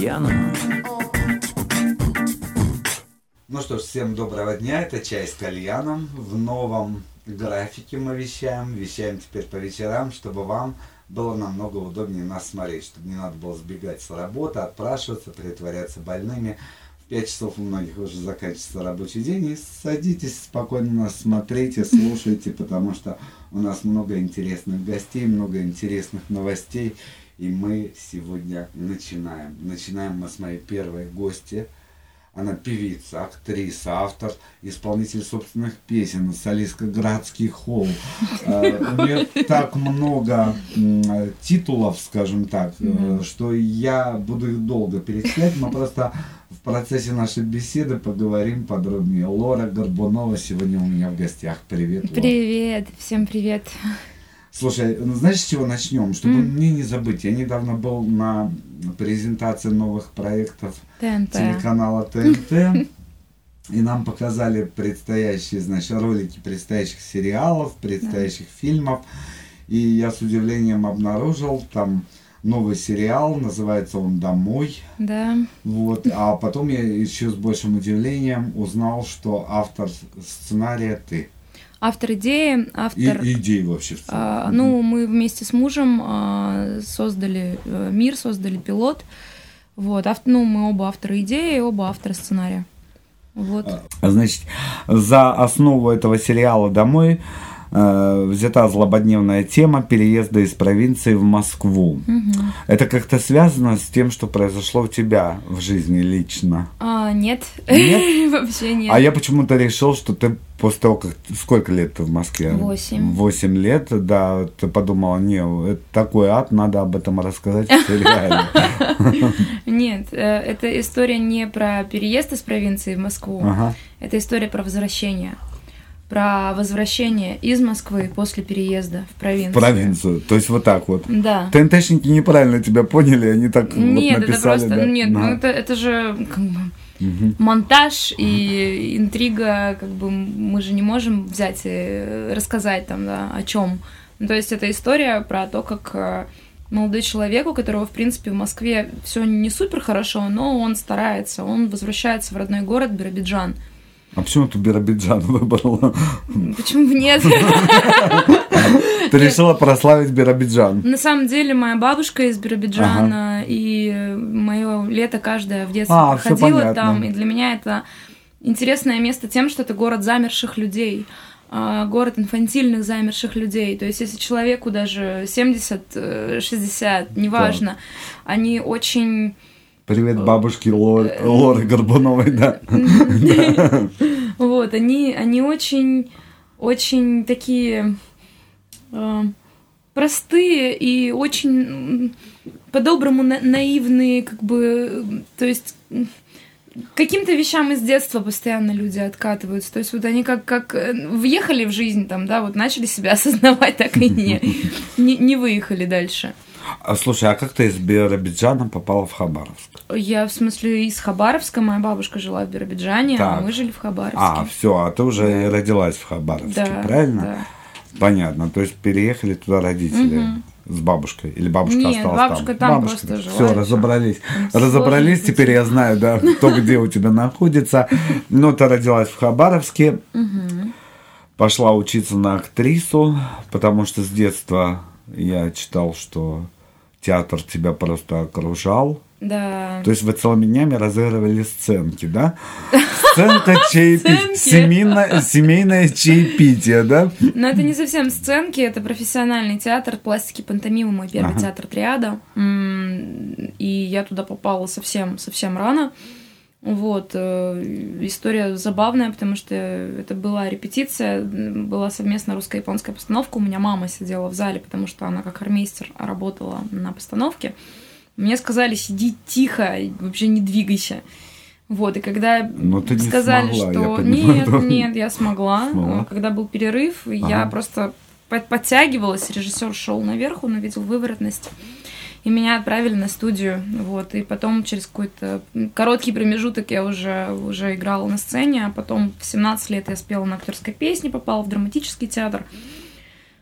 кальяном. Ну что ж, всем доброго дня. Это «Чай с кальяном». В новом графике мы вещаем. Вещаем теперь по вечерам, чтобы вам было намного удобнее нас смотреть, чтобы не надо было сбегать с работы, отпрашиваться, притворяться больными. В 5 часов у многих уже заканчивается рабочий день. И садитесь спокойно нас смотрите, слушайте, потому что у нас много интересных гостей, много интересных новостей. И мы сегодня начинаем. Начинаем мы с моей первой гости – она певица, актриса, автор, исполнитель собственных песен, солистка «Градский холл». Э, у нее так много титулов, скажем так, э, что я буду их долго перечислять. Мы просто в процессе нашей беседы поговорим подробнее. Лора Горбунова сегодня у меня в гостях. Привет, Лора. Привет, всем привет. Слушай, ну знаешь, с чего начнем? Чтобы mm. мне не забыть, я недавно был на презентации новых проектов ТНТ. телеканала ТНТ. И нам показали предстоящие, значит, ролики предстоящих сериалов, предстоящих да. фильмов. И я с удивлением обнаружил там новый сериал, называется он «Домой». Да. Вот. А потом я еще с большим удивлением узнал, что автор сценария ты. Автор идеи, автор... И, идеи вообще. А, ну, мы вместе с мужем а, создали а, мир, создали пилот. Вот, ав, ну, мы оба авторы идеи, оба авторы сценария. Вот. А, значит, за основу этого сериала «Домой» э, взята злободневная тема переезда из провинции в Москву. Угу. Это как-то связано с тем, что произошло у тебя в жизни лично? А, нет. Нет? Вообще нет. А я почему-то решил, что ты после того, как... Сколько лет ты в Москве? Восемь. Восемь лет, да. Ты подумала, не, это такой ад, надо об этом рассказать. Нет, э, эта история не про переезд из провинции в Москву. Это история про возвращение про возвращение из Москвы после переезда в провинцию. В провинцию, то есть вот так вот. Да. ТНТшники неправильно тебя поняли, они так нет, вот написали. Это просто, да? Нет, ну это, это же как бы угу. монтаж и интрига, как бы мы же не можем взять и рассказать там, да, о чем. Ну, то есть это история про то, как э, молодой человек, у которого, в принципе, в Москве все не супер хорошо, но он старается, он возвращается в родной город Биробиджан. А почему ты Биробиджан выбрала? Почему бы нет? Ты решила прославить Биробиджан. На самом деле, моя бабушка из Биробиджана, и мое лето каждое в детстве а, проходило там, и для меня это интересное место тем, что это город замерших людей а, город инфантильных замерших людей. То есть, если человеку даже 70-60, э, неважно, да. они очень Привет э, бабушке Лор, э, Лоры Горбуновой, да. Вот, они, они очень, очень такие э, простые и очень по-доброму наивные, как бы, то есть каким-то вещам из детства постоянно люди откатываются. То есть вот они как, как въехали в жизнь там, да, вот начали себя осознавать, так и не, не, не выехали дальше. А, слушай, а как ты из Биробиджана попала в Хабаровск? Я, в смысле, из Хабаровска. Моя бабушка жила в Биробиджане, а так. а мы жили в Хабаровске. А, все, а ты уже да. родилась в Хабаровске, да, правильно? Да. Понятно. То есть переехали туда родители. Угу с бабушкой? Или бабушка Нет, осталась бабушка там? там бабушка просто жила. Все, разобрались. Там разобрались, теперь я знаю, да, кто где у тебя находится. Ну, ты родилась в Хабаровске. Пошла учиться на актрису, потому что с детства я читал, что театр тебя просто окружал. Да. То есть вы целыми днями разыгрывали сценки, да? Сценка чаепития. Семейное, семейное чаепитие, да? Но это не совсем сценки, это профессиональный театр пластики пантомимы, мой первый ага. театр триада. И я туда попала совсем, совсем рано. Вот. Э, история забавная, потому что это была репетиция, была совместная русско-японская постановка. У меня мама сидела в зале, потому что она как армейстер работала на постановке. Мне сказали, сиди тихо, вообще не двигайся. Вот, и когда Но ты сказали, смогла, что нет, нет, я смогла. смогла. Когда был перерыв, ага. я просто подтягивалась, режиссер шел наверх, он увидел выворотность и меня отправили на студию, вот, и потом через какой-то короткий промежуток я уже, уже играла на сцене, а потом в 17 лет я спела на актерской песне, попала в драматический театр,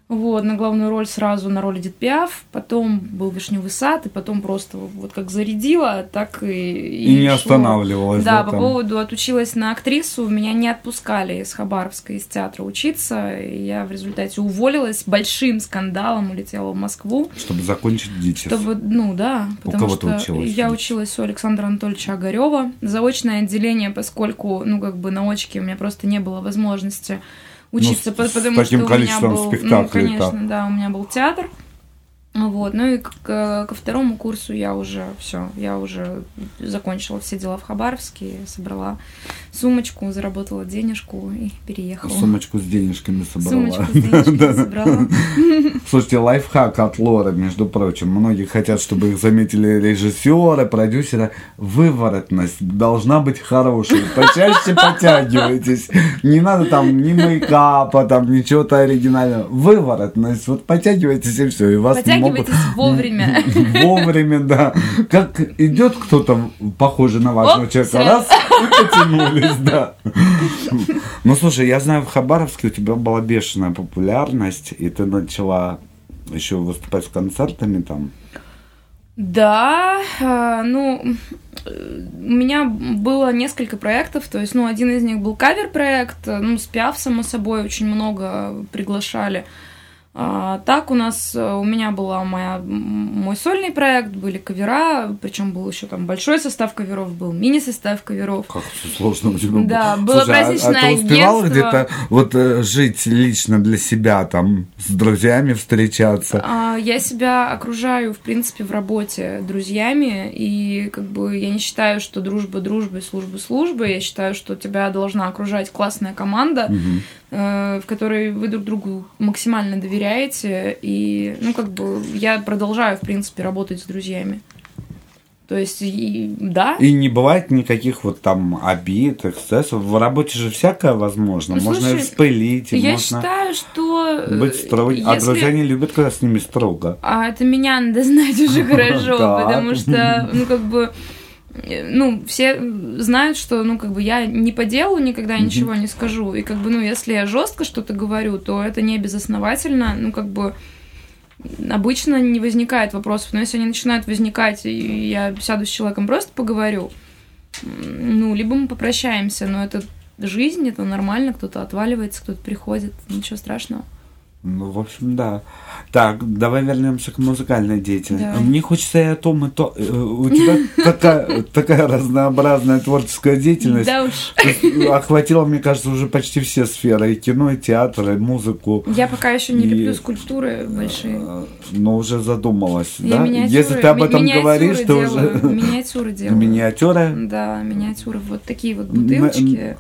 Вот, на главную роль сразу на роли Дед Пиаф, потом был Вишневый сад, и потом просто вот как зарядила, так и... И, и не шло. останавливалась. Да, по поводу отучилась на актрису, меня не отпускали из Хабаровска, из театра учиться, и я в результате уволилась, большим скандалом улетела в Москву. Чтобы закончить ДИТИС. Чтобы, ну да, потому у кого что училась? я училась у Александра Анатольевича Огарева, заочное отделение, поскольку, ну как бы на очке у меня просто не было возможности учиться, ну, потому с таким что количеством у меня был, спектаклей. Ну, конечно, да, у меня был театр. Вот, ну и к, ко второму курсу я уже все, я уже закончила все дела в Хабаровске, собрала сумочку, заработала денежку и переехала. Сумочку с денежками собрала. Сумочку с денежками собрала. Слушайте, лайфхак от Лоры, между прочим. Многие хотят, чтобы их заметили режиссеры, продюсеры. Выворотность должна быть хорошей. Почаще подтягивайтесь. Не надо там ни мейкапа, там ничего-то оригинального. Выворотность. Вот подтягивайтесь и все. И вас Подтягивайтесь вовремя. Вовремя, да. Как идет кто-то похожий на важного Оп, человека, раз, и потянулись, да. Ну, слушай, я знаю, в Хабаровске у тебя была бешеная популярность, и ты начала еще выступать с концертами там. Да, а, ну, э, у меня было несколько проектов, то есть, ну, один из них был кавер-проект, э, ну, с Пиаф, само собой, очень много приглашали. А, так у нас, э, у меня была моя, мой сольный проект, были кавера, причем был еще там большой состав каверов, был мини-состав каверов. Как все сложно у тебя было. Да, было Слушай, а- праздничное а, ты успевал агентство. где-то вот э, жить лично для себя, там, с друзьями встречаться? А, Я себя окружаю, в принципе, в работе друзьями, и как бы я не считаю, что дружба дружбой, служба службой. Я считаю, что тебя должна окружать классная команда, Мгм. Э, в которой вы друг другу максимально доверяете. И, ну, как бы я продолжаю, в принципе, работать с друзьями. То есть, и- да. И не бывает никаких вот там обид, эксцессов. В работе же всякое возможно. Ну, можно слушай, вспылить, Я можно считаю, что... э, быть строгим. А если- друзья не любят, когда с ними строго. А это меня надо знать уже хорошо, потому что, ну, как бы, ну, все знают, что, ну, как бы, я не по делу никогда ничего не скажу. И, как бы, ну, если я жестко что-то говорю, то это не безосновательно, ну, как бы, обычно не возникает вопросов, но если они начинают возникать, и я сяду с человеком просто поговорю, ну, либо мы попрощаемся, но это жизнь, это нормально, кто-то отваливается, кто-то приходит, ничего страшного. Ну, в общем, да. Так, давай вернемся к музыкальной деятельности. Давай. Мне хочется и о том, и то. Э, У тебя такая, такая разнообразная творческая деятельность. Да уж. То Охватила, мне кажется, уже почти все сферы. И кино, и театр, и музыку. Я пока еще не И- люблю скульптуры большие. Э, Но уже задумалась, Я да? Если ты об этом говоришь, ты делаю, уже... Миниатюры делаю. Миниатюры? Да, миниатюры. Вот такие вот бутылочки а,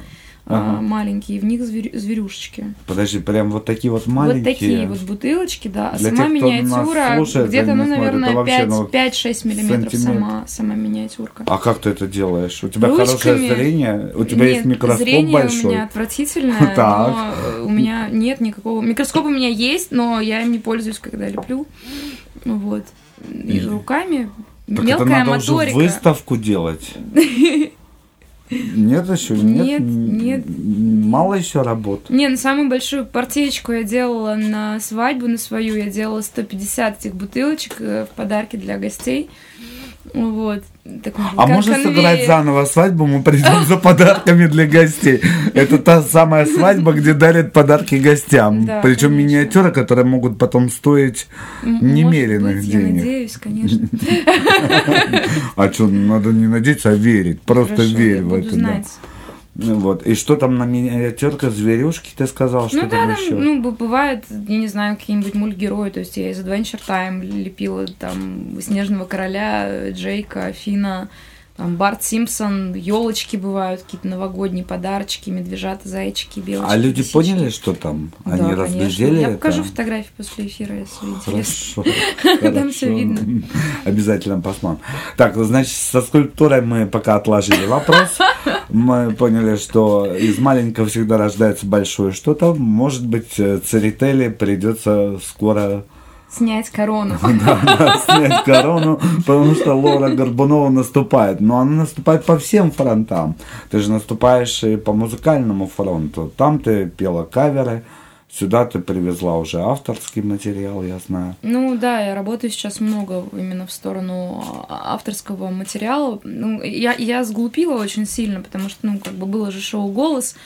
Ага. маленькие, в них зверю- зверюшечки. Подожди, прям вот такие вот маленькие. Вот такие вот бутылочки, да. А Для сама тех, миниатюра где-то, а ну, наверное, это вообще, ну, 5-6 миллиметров сама, сама миниатюрка. А как ты это делаешь? У тебя Ручками. хорошее зрение? У тебя нет, есть микроскоп зрение большой? у меня отвратительное, но у меня нет никакого... Микроскоп у меня есть, но я им не пользуюсь, когда леплю. Вот. И руками Так мелкая это надо уже моторика. выставку делать. Нет еще? Нет, М, нет. Мало еще работ. Не, ну самую большую партеечку я делала на свадьбу на свою. Я делала 150 этих бутылочек э, в подарки для гостей. Вот. Такой А можно конвейер. сыграть заново свадьбу, мы придем за подарками для гостей. Это та самая свадьба, где дарят подарки гостям. Да, Причем конечно. миниатюры, которые могут потом стоить немеренных быть, денег. Я надеюсь, конечно. А что, надо не надеяться, а верить. Просто Хорошо, верь в это. знать. Вот. И что там на миниатюрка зверюшки, ты сказал, что Ну да, там там, еще? ну, б- бывает, я не знаю, какие-нибудь мультгерои, то есть я из Adventure Time лепила там Снежного Короля, Джейка, Фина, там Барт Симпсон, елочки бывают, какие-то новогодние подарочки, медвежата, зайчики, белочки. А люди лисички. поняли, что там? Да, Они конечно. разглядели Я это? покажу фотографии после эфира, если интересно. Хорошо. Там хорошо. видно. Обязательно посмотрим. Так, значит, со скульптурой мы пока отложили вопрос. Мы поняли, что из маленького всегда рождается большое что-то. Может быть, э, Церетели придется скоро Снять корону. да, снять корону, потому что Лора Горбунова наступает. Но она наступает по всем фронтам. Ты же наступаешь и по музыкальному фронту. Там ты пела каверы, Сюда ты привезла уже авторский материал, я знаю. Ну да, я работаю сейчас много именно в сторону а, авторского материала. Ну, я, я сглупила очень сильно, потому что, ну, как бы было же шоу «Голос»,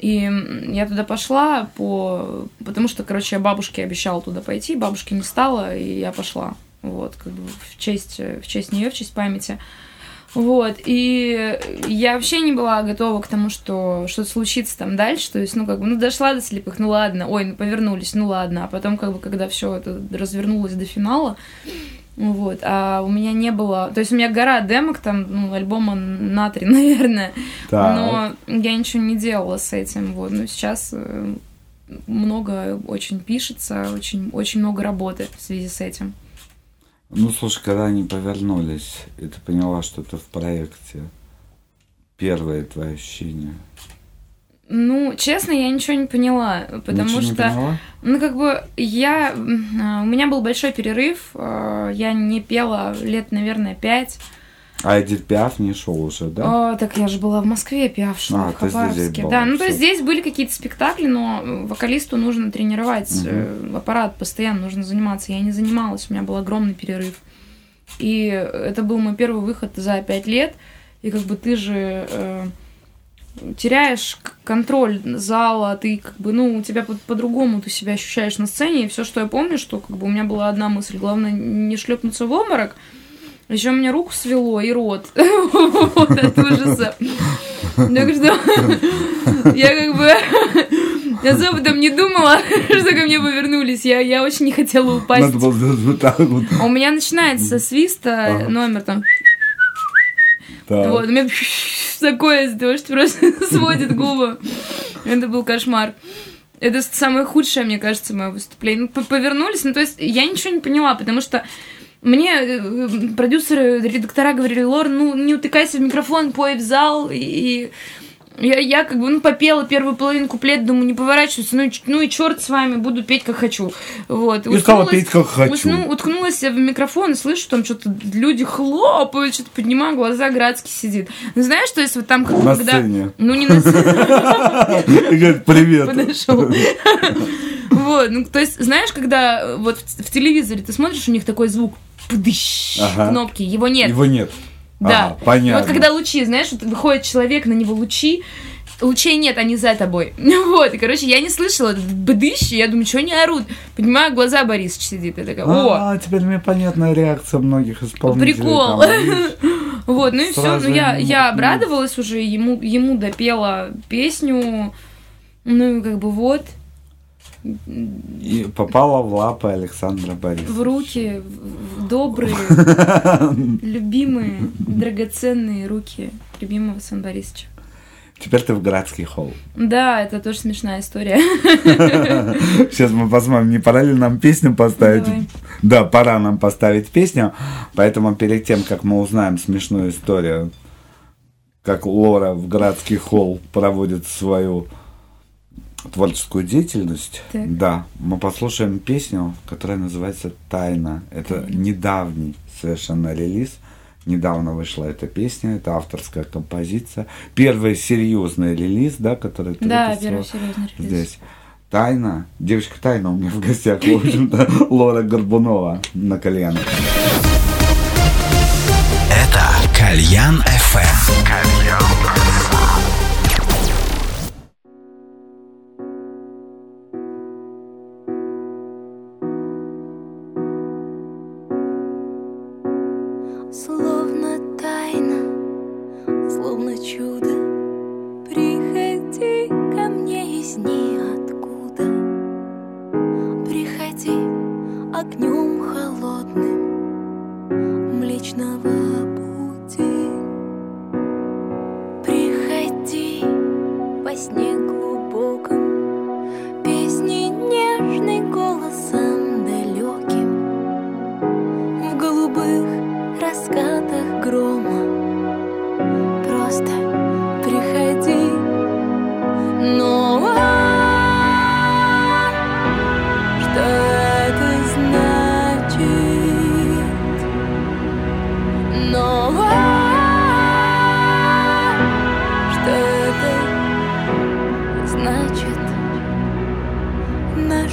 и я туда пошла по... Потому что, короче, я бабушке обещала туда пойти, бабушки не стало, и я пошла. Вот, как бы в честь, в честь нее, в честь памяти. Вот, и я вообще не была готова к тому, что что-то случится там дальше, то есть, ну, как бы, ну, дошла до слепых, ну, ладно, ой, ну, повернулись, ну, ладно, а потом, как бы, когда все это развернулось до финала, вот, а у меня не было, то есть у меня гора демок, там, ну, альбома на три, наверное, так. но я ничего не делала с этим, вот, но сейчас э, много очень пишется, очень, очень много работы в связи с этим. Ну, слушай, когда они повернулись, и ты поняла, что ты в проекте, первое твое ощущение? Ну, честно, я ничего не поняла, потому ничего что, не поняла? ну, как бы, я, у меня был большой перерыв, э, я не пела лет, наверное, пять, а Эдит Пиаф не шел уже, да? О, так я же была в Москве, Пиаф шел, а, в Хабаровске. Да, ну то есть здесь были какие-то спектакли, но вокалисту нужно тренировать угу. аппарат постоянно, нужно заниматься. Я не занималась, у меня был огромный перерыв. И это был мой первый выход за пять лет. И как бы ты же э, теряешь контроль зала, ты как бы, ну, у тебя по- по-другому ты себя ощущаешь на сцене. И все, что я помню, что как бы у меня была одна мысль, главное не шлепнуться в обморок, еще у меня руку свело и рот. Вот от ужаса. Так что я как бы я об этом не думала, что ко мне повернулись. Я, я очень не хотела упасть. У меня начинается свиста ага. номер там. Так. Вот, у меня такое что просто сводит губы. Это был кошмар. Это самое худшее, мне кажется, мое выступление. Ну, повернулись, ну, то есть я ничего не поняла, потому что мне э, продюсеры, редактора говорили, Лор, ну не утыкайся в микрофон, пой в зал. И я, я как бы, ну, попела первую половину куплет, думаю, не поворачиваться, ну, ну и черт с вами, буду петь как хочу. Вот. И стала петь как хочу. Усну, уткнулась в микрофон и слышу, там что-то люди хлопают, что-то поднимаю глаза, Градский сидит. Ну, знаешь, что есть вот там, на когда... Сцене. Ну, не на сцене. Привет. Подошел. Вот, ну, то есть, знаешь, когда вот в телевизоре ты смотришь, у них такой звук, пдыщ, ага. кнопки, его нет. Его нет. Да. Ага, понятно. Вот когда лучи, знаешь, вот выходит человек, на него лучи, лучей нет, они за тобой. Вот, и, короче, я не слышала этот бдыщ, я думаю, что они орут. Понимаю, глаза Борис сидит, и такая, о! А, теперь мне понятна реакция многих исполнителей. Прикол. Вот, ну и все, ну я, я обрадовалась уже, ему, ему допела песню, ну и как бы вот. И попала в лапы Александра Борисовича. В руки в добрые, любимые, драгоценные руки любимого Сан Борисовича. Теперь ты в городский холл. Да, это тоже смешная история. Сейчас мы посмотрим, не пора ли нам песню поставить? Давай. Да, пора нам поставить песню. Поэтому перед тем, как мы узнаем смешную историю, как Лора в городский холл проводит свою творческую деятельность, так. да, мы послушаем песню, которая называется «Тайна». Это mm недавний совершенно релиз. Недавно вышла эта песня, это авторская композиция. Первый серьезный релиз, да, который ты Да, первый серьезный релиз. Здесь. Тайна. Девочка Тайна у меня в гостях, в общем-то, Лора Горбунова на кальян. Это Кальян FM. Кальян.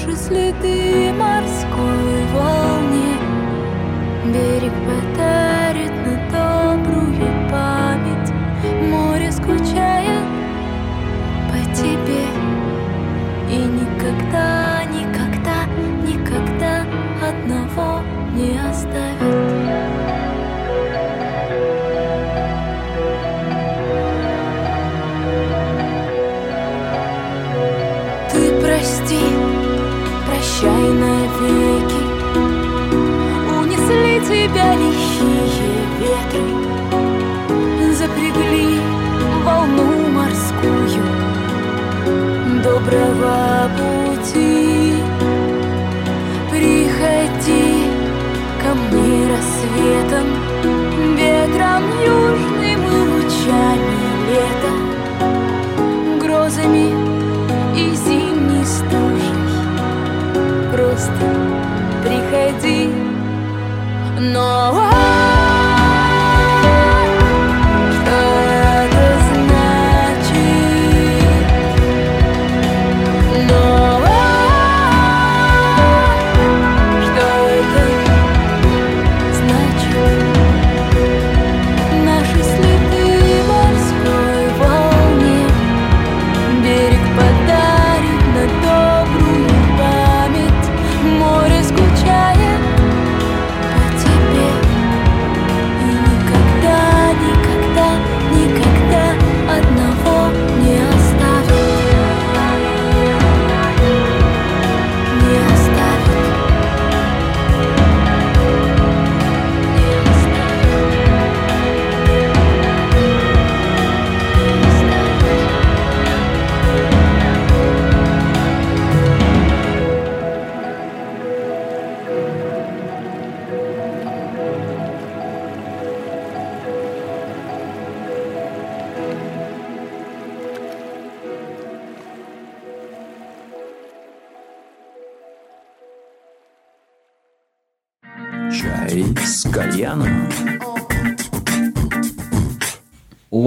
Наши следы морской волне. Берег подарит Доброго пути. Приходи ко мне рассветом Ветром южным и лучами лета Грозами и зимней стужей. Просто приходи Но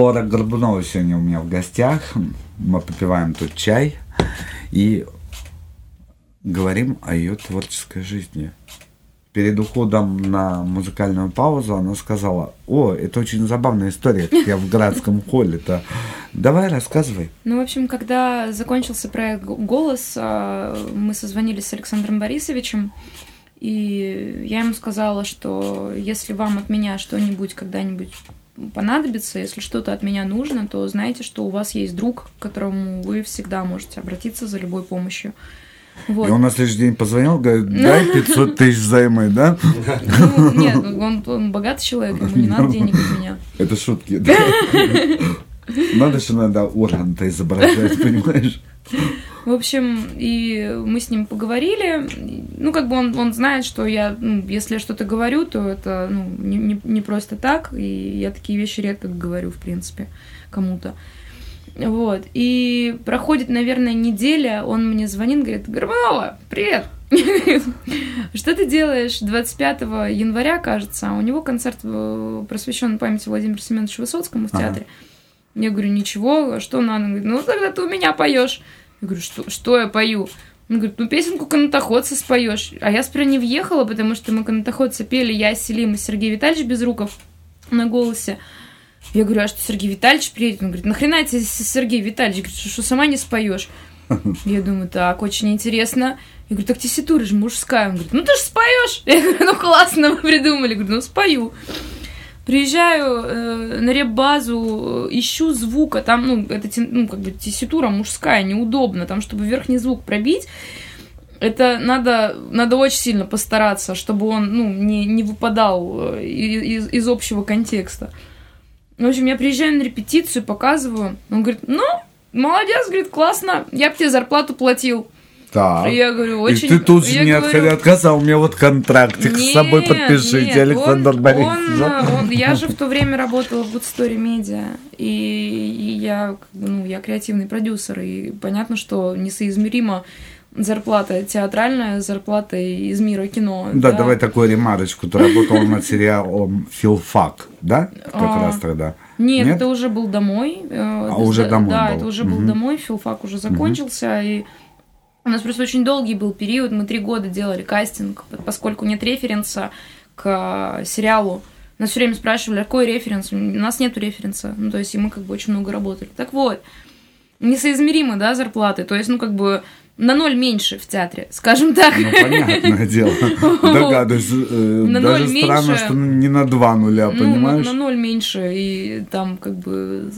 Лора Горбунова сегодня у меня в гостях. Мы попиваем тут чай и говорим о ее творческой жизни. Перед уходом на музыкальную паузу она сказала, о, это очень забавная история, как я в городском холле-то. Давай рассказывай. Ну, в общем, когда закончился проект «Голос», а, мы созвонились с Александром Борисовичем, и я ему сказала, что если вам от меня что-нибудь когда-нибудь понадобится, если что-то от меня нужно, то знайте, что у вас есть друг, к которому вы всегда можете обратиться за любой помощью. Вот. И он на следующий день позвонил, говорит, дай 500 тысяч займы, да? Ну, нет, он, он богатый человек, ему не надо денег от меня. Это шутки, да? Надо же надо орган-то изображать, понимаешь? В общем, и мы с ним поговорили. Ну, как бы он, он знает, что я, ну, если я что-то говорю, то это ну, не, не, не просто так. И я такие вещи редко говорю, в принципе, кому-то. Вот. И проходит, наверное, неделя, он мне звонит, говорит, Горбунова, привет! Что ты делаешь 25 января, кажется, а у него концерт э, просвещен памяти Владимира Семеновича Высоцкому в Ага. Я говорю, ничего, а что надо? Он говорит, ну тогда ты у меня поешь. Я говорю, что, что я пою? Он говорит, ну песенку канатоходца споешь. А я сперва не въехала, потому что мы канатоходца пели я, Селим и Сергей Витальевич Безруков на голосе. Я говорю, а что Сергей Витальевич приедет? Он говорит, нахрена тебе Сергей Витальевич? Говорит, что, что сама не споешь? Я думаю, так, очень интересно. Я говорю, так тесситура же мужская. Он говорит, ну ты же споешь. Я говорю, ну классно, вы придумали. Я говорю, ну спою. Приезжаю э, на реп-базу, э, ищу звука, там, ну, это, ну, как бы тесситура мужская, неудобно, там, чтобы верхний звук пробить, это надо, надо очень сильно постараться, чтобы он, ну, не, не выпадал э, из, из общего контекста. В общем, я приезжаю на репетицию, показываю, он говорит, ну, молодец, говорит, классно, я бы тебе зарплату платил. Так. И я говорю, очень... И ты тут же я не говорю, отказал, у меня вот контрактик с собой нет, подпишите, нет, Александр он- Борисович. он, э, он- я же в то время работала в Good Story Media, и, и я, ну, я креативный продюсер, и понятно, что несоизмеримо зарплата театральная, зарплата из мира кино. Да, давай такую ремарочку. Ты работал над сериалом «Филфак», да? Как А, раз тогда. Нет, Нет? это уже был домой. э, А, это уже домой Да, был. это уже был Мгм. домой, филфак уже закончился, и У нас просто очень долгий был период, мы три года делали кастинг, поскольку нет референса к сериалу. Нас все время спрашивали, а какой референс? У нас нет референса. Ну, то есть, и мы как бы очень много работали. Так вот, несоизмеримы, да, зарплаты. То есть, ну, как бы на ноль меньше в театре, скажем так. Ну, понятное дело. Догадываюсь. э, На Даже странно, что не на два нуля, Ну, понимаешь? на ноль меньше, и там как бы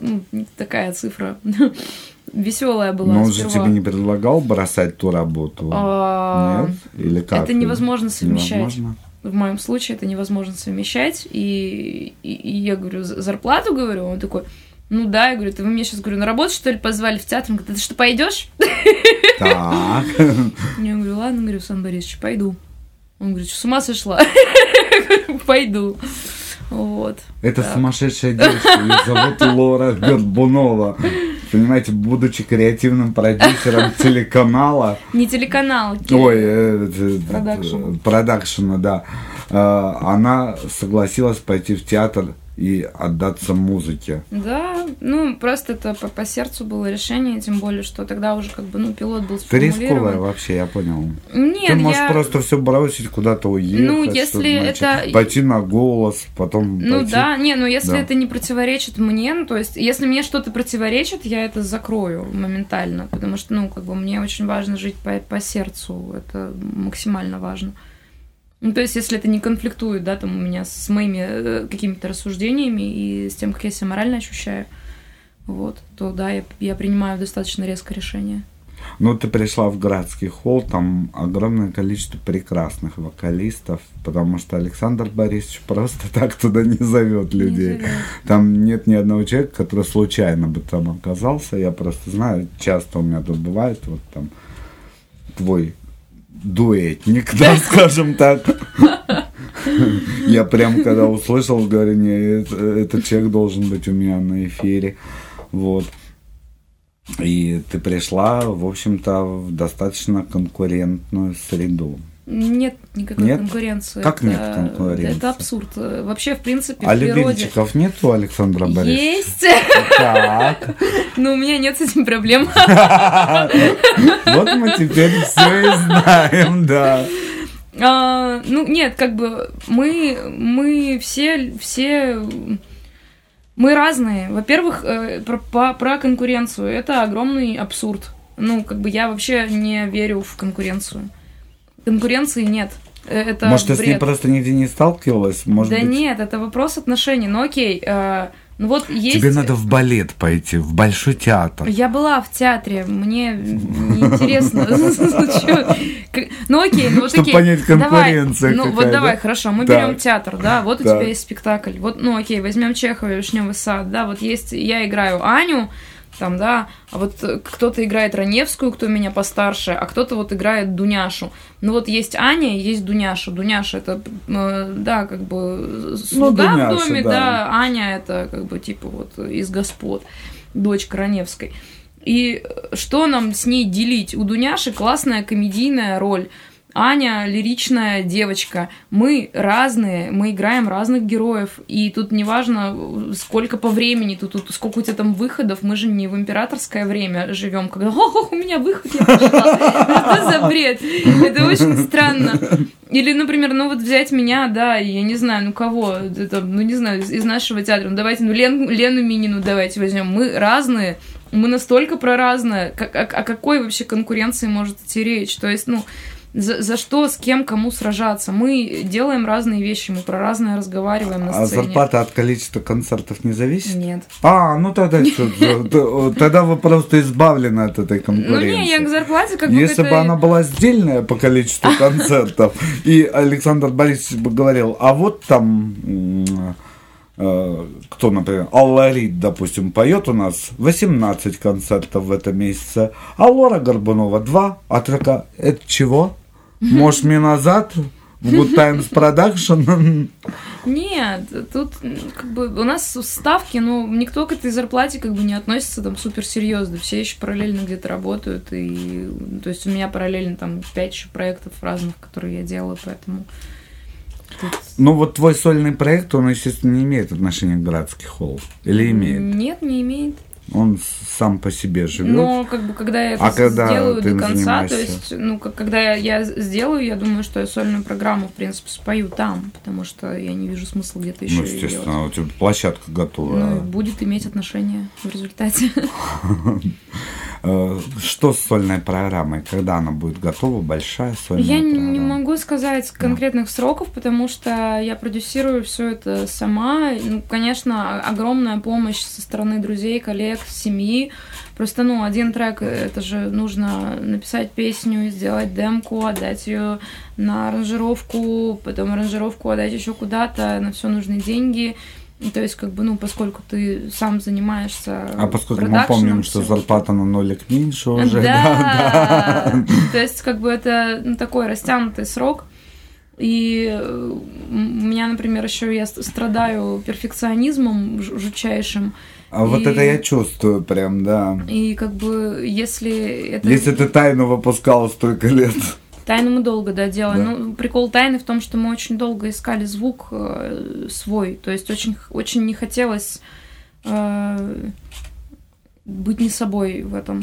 ну, такая цифра веселая была. Но он же сперва. тебе не предлагал бросать ту работу? А, Нет? Или как? Это невозможно совмещать. Невозможно? В моем случае это невозможно совмещать. И, и, и я говорю, «За- зарплату говорю, он такой, ну да, я говорю, ты вы меня сейчас говорю, на работу что ли позвали в театр? Он говорит, ты что, пойдешь? Так. Я говорю, ладно, говорю, Сан Борисович, пойду. Он говорит, что с ума сошла? Пойду. Вот. Это Так. сумасшедшая девушка, ее зовут Лора Горбунова. Понимаете, будучи креативным продюсером телеканала, Не телеканал. ой, э, э, э, продакшена, да, э, она согласилась пойти в театр и отдаться музыке. Да, ну просто это по, по сердцу было решение, тем более, что тогда уже как бы, ну, пилот был Ты рисковая вообще, я понял. Нет, Ты можешь я... просто все бросить, куда-то уехать. Ну, если это- Пойти на голос, потом Ну пойти- да, не, ну если Да. это не противоречит мне, ну то есть, если мне что-то противоречит, я это закрою моментально, потому что, ну, как бы мне очень важно жить по, по сердцу, это максимально важно. Ну, то есть, если это не конфликтует, да, там у меня с моими э, какими-то рассуждениями и с тем, как я себя морально ощущаю, вот, то да, я, я принимаю достаточно резкое решение. Ну, ты пришла в городский холл, там огромное количество прекрасных вокалистов, потому что Александр Борисович просто так туда не зовет людей. Не. Там нет ни одного человека, который случайно бы там оказался. Я просто знаю, часто у меня тут бывает, вот там твой дуэтник, да, скажем так. Я прям когда услышал, говорю, не, это- этот человек должен быть у меня на эфире. Вот. И ты пришла, в общем-то, в достаточно конкурентную среду. Нет никакой Нет? конкуренции. Как Это- нет конкуренции? Это абсурд. Вообще, в принципе, А в природе... любимчиков нет у Александра Борисовича? Есть, Так. но у меня нет с этим проблем. Вот мы теперь все и знаем, да. А, ну, нет, как бы мы, мы все, все, мы разные. Во-первых, э, про, по- про конкуренцию. Это огромный абсурд. Ну, как бы я вообще не верю в конкуренцию. Конкуренции нет. Э, Это Может, ты с ней бред. просто нигде не сталкивалась? Может да быть, нет, это вопрос отношений. Ну окей, э, ну вот есть... тебе надо в балет пойти, в большой театр. Я была в театре, мне неинтересно. Ну окей, ну вот окей. понять, конкуренция Ну вот давай, да? хорошо, мы берем театр, да, вот у тебя есть спектакль. Вот, ну окей, возьмем Чехова и Вишневый сад, да, вот есть, я играю Аню, там, да, а вот э, кто-то играет Раневскую, кто меня постарше, а кто-то вот играет Дуняшу. Ну вот есть Аня есть Дуняша. Дуняша это, э, да, как бы слуга Дуняша, в доме, да. да. Аня это как бы типа вот из господ, дочка Раневской. И э, что нам с ней делить? У Дуняши классная комедийная роль. Аня лиричная девочка. Мы разные, мы играем разных героев. И тут неважно, сколько по времени, тут, тут сколько у тебя там выходов. Мы же не в императорское время живем, когда «Ох, у меня выход, я пошла». Что за бред? Это очень странно. Или, например, ну вот взять меня, да, я не знаю, ну кого, это, ну не знаю, из, нашего театра, ну давайте, ну Лен- Лену Минину давайте возьмем. Мы разные, мы настолько проразные, как, о, о какой вообще конкуренции может идти речь? То есть, ну, за, за что, с кем, кому сражаться? Мы делаем разные вещи, мы про разное разговариваем на А сцене. зарплата от количества концертов не зависит? Нет. А, ну тогда что, тогда вы просто избавлены от этой Ну конкуренции. не, я к зарплате как бы Если бы она была сдельная по количеству концертов, и Александр Борисович бы говорил, а вот там, э, кто, например, Алла Рид, допустим, поет у нас 18 концертов в этом месяце, а Лора Горбунова 2, а такая, это чего? Может, мне назад? В Good Times Production? Нет, тут как бы у нас ставки, но никто к этой зарплате как бы не относится там супер серьезно. Все еще параллельно где-то работают. И, ну, то есть у меня параллельно там пять еще проектов разных, которые я делаю, поэтому тут- Ну, вот твой сольный проект, он, естественно, не имеет отношения к городский холл. Или имеет? Нет, не имеет. Он сам по себе живет. Но как бы когда я это А когда сделаю ты до конца, то занимаешься? есть, ну, как, когда я, я сделаю, я думаю, что я сольную программу, в принципе, спою там, потому что я не вижу смысла где-то еще ну, её делать. естественно, у тебя площадка готова. Ну, и будет иметь отношение в результате. Э, Что с сольной программой? Когда она будет готова? Большая сольная Я не программа? не могу сказать конкретных сроков, потому что я продюсирую все это сама. Ну, конечно, огромная помощь со стороны друзей, коллег, семьи. Просто, ну, один трек, это же нужно написать песню, сделать демку, отдать ее на аранжировку, потом аранжировку отдать еще куда-то, на все нужны деньги. То есть, как бы, ну, поскольку ты сам занимаешься А поскольку мы помним, что зарплата на нолик меньше уже, да, да, да. То есть, как бы это ну, такой растянутый срок. И э, у меня, например, еще я ст- страдаю перфекционизмом ж- А вот И- это я чувствую прям, да. И как бы если это... Если ты тайну выпускала столько лет. Тайну мы долго, да, делаем. Да. Ну, прикол тайны в том, что мы очень долго искали звук э, свой. То есть очень, очень не хотелось э, быть не собой в этом.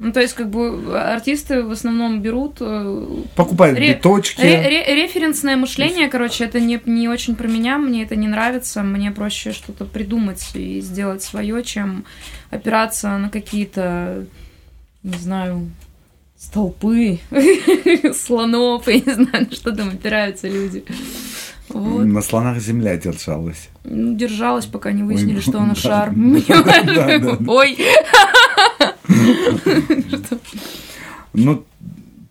Ну, то есть, как бы артисты в основном берут э, Покупают Ре- биточки. Ре- ре- референсное мышление, короче, это не, не очень про меня, мне это не нравится, мне проще что-то придумать и сделать свое, чем опираться на какие-то, не знаю, столпы, слонов, я не знаю, на что там опираются люди. Вот. На слонах земля держалась. Ну, держалась, пока не выяснили, Ой, что она да, шар. Ой, Ну,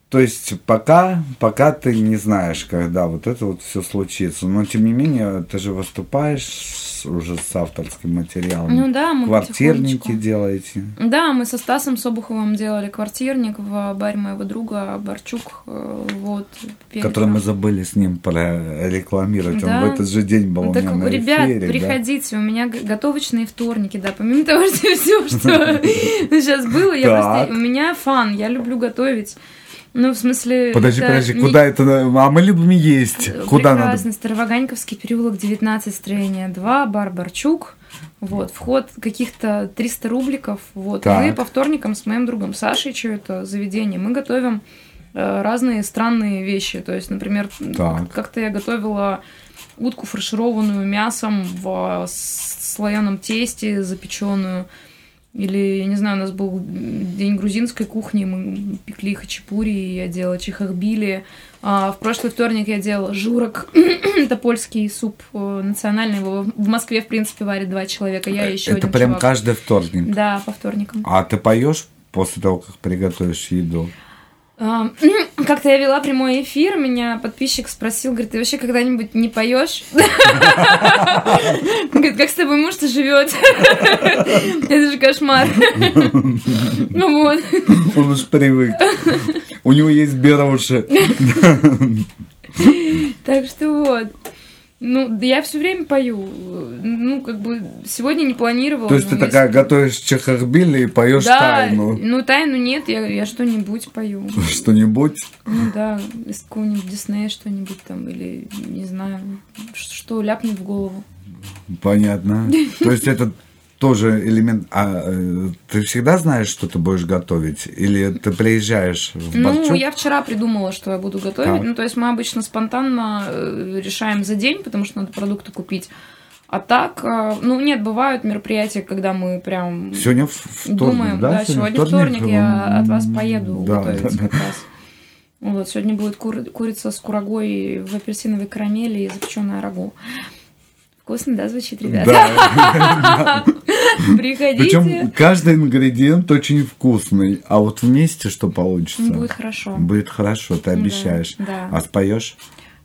то есть пока, пока ты не знаешь, когда вот это вот все случится. Но тем не менее, ты же выступаешь уже с авторским материалом. ну да, мы Квартирники делаете. Да, мы со Стасом Собуховым делали квартирник в баре моего друга Борчук. э, Вот, перед Который мы забыли с ним прорекламировать. Да. Он в этот же день был у Так, меня на ребят, эфире. да. приходите, у меня готовочные вторники, да, помимо того, что все, что сейчас было, я Так. просто, у меня фан, я люблю готовить. Ну, в смысле... Подожди, это подожди, не- куда это? А мы любим есть. Э, Куда надо? Прекрасно, Староваганьковский переулок, 19, строение 2, бар Барчук. Вот, вход каких-то 300 рубликов. Вот. Так. Мы по вторникам с моим другом Сашей, что это заведение, мы готовим э, разные странные вещи. То есть, например, как-то я готовила утку фаршированную мясом в с- слоеном тесте, запеченную. Или, я не знаю, у нас был день грузинской кухни, мы пекли хачапури, я делала чихахбили. А в прошлый вторник я делала журок, это польский суп э, национальный, его в Москве, в принципе, варят два человека, я еще это один прям чувак. каждый вторник. Да, по вторникам. А ты поешь после того, как приготовишь еду? Как-то я вела прямой эфир, меня подписчик спросил, говорит, ты вообще когда-нибудь не поешь? Говорит, как с тобой муж-то живет? Это же кошмар. Ну вот. Он уж привык. У него есть беруши. Так что вот. Ну, да я все время пою. Ну, как бы сегодня не планировала. То есть ты такая готовишь чехарбили и поешь Да, тайну. ну тайну нет, я, я что-нибудь пою. Что-нибудь? Ну да, из какого-нибудь Диснея что-нибудь там, или не знаю, что ляпнет в голову. Понятно. То есть это тоже элемент... А э, ты всегда знаешь, что ты будешь готовить? Или ты приезжаешь в Ну, Борчук? я вчера придумала, что я буду готовить. Так. Ну, то есть мы обычно спонтанно э, решаем за день, потому что надо продукты купить. А так, э, ну, нет, бывают мероприятия, когда мы прям Сегодня вторник, думаем, да, сегодня вторник, я от вас поеду Да, готовить да, да. как раз. Вот, сегодня будет кур- курица с курагой в апельсиновой карамели и запеченное рагу. Вкусно, да, звучит, ребята? Да. Приходите. Причем каждый ингредиент очень вкусный, а вот вместе что получится? Будет хорошо. Будет хорошо, ты обещаешь. да. А споешь?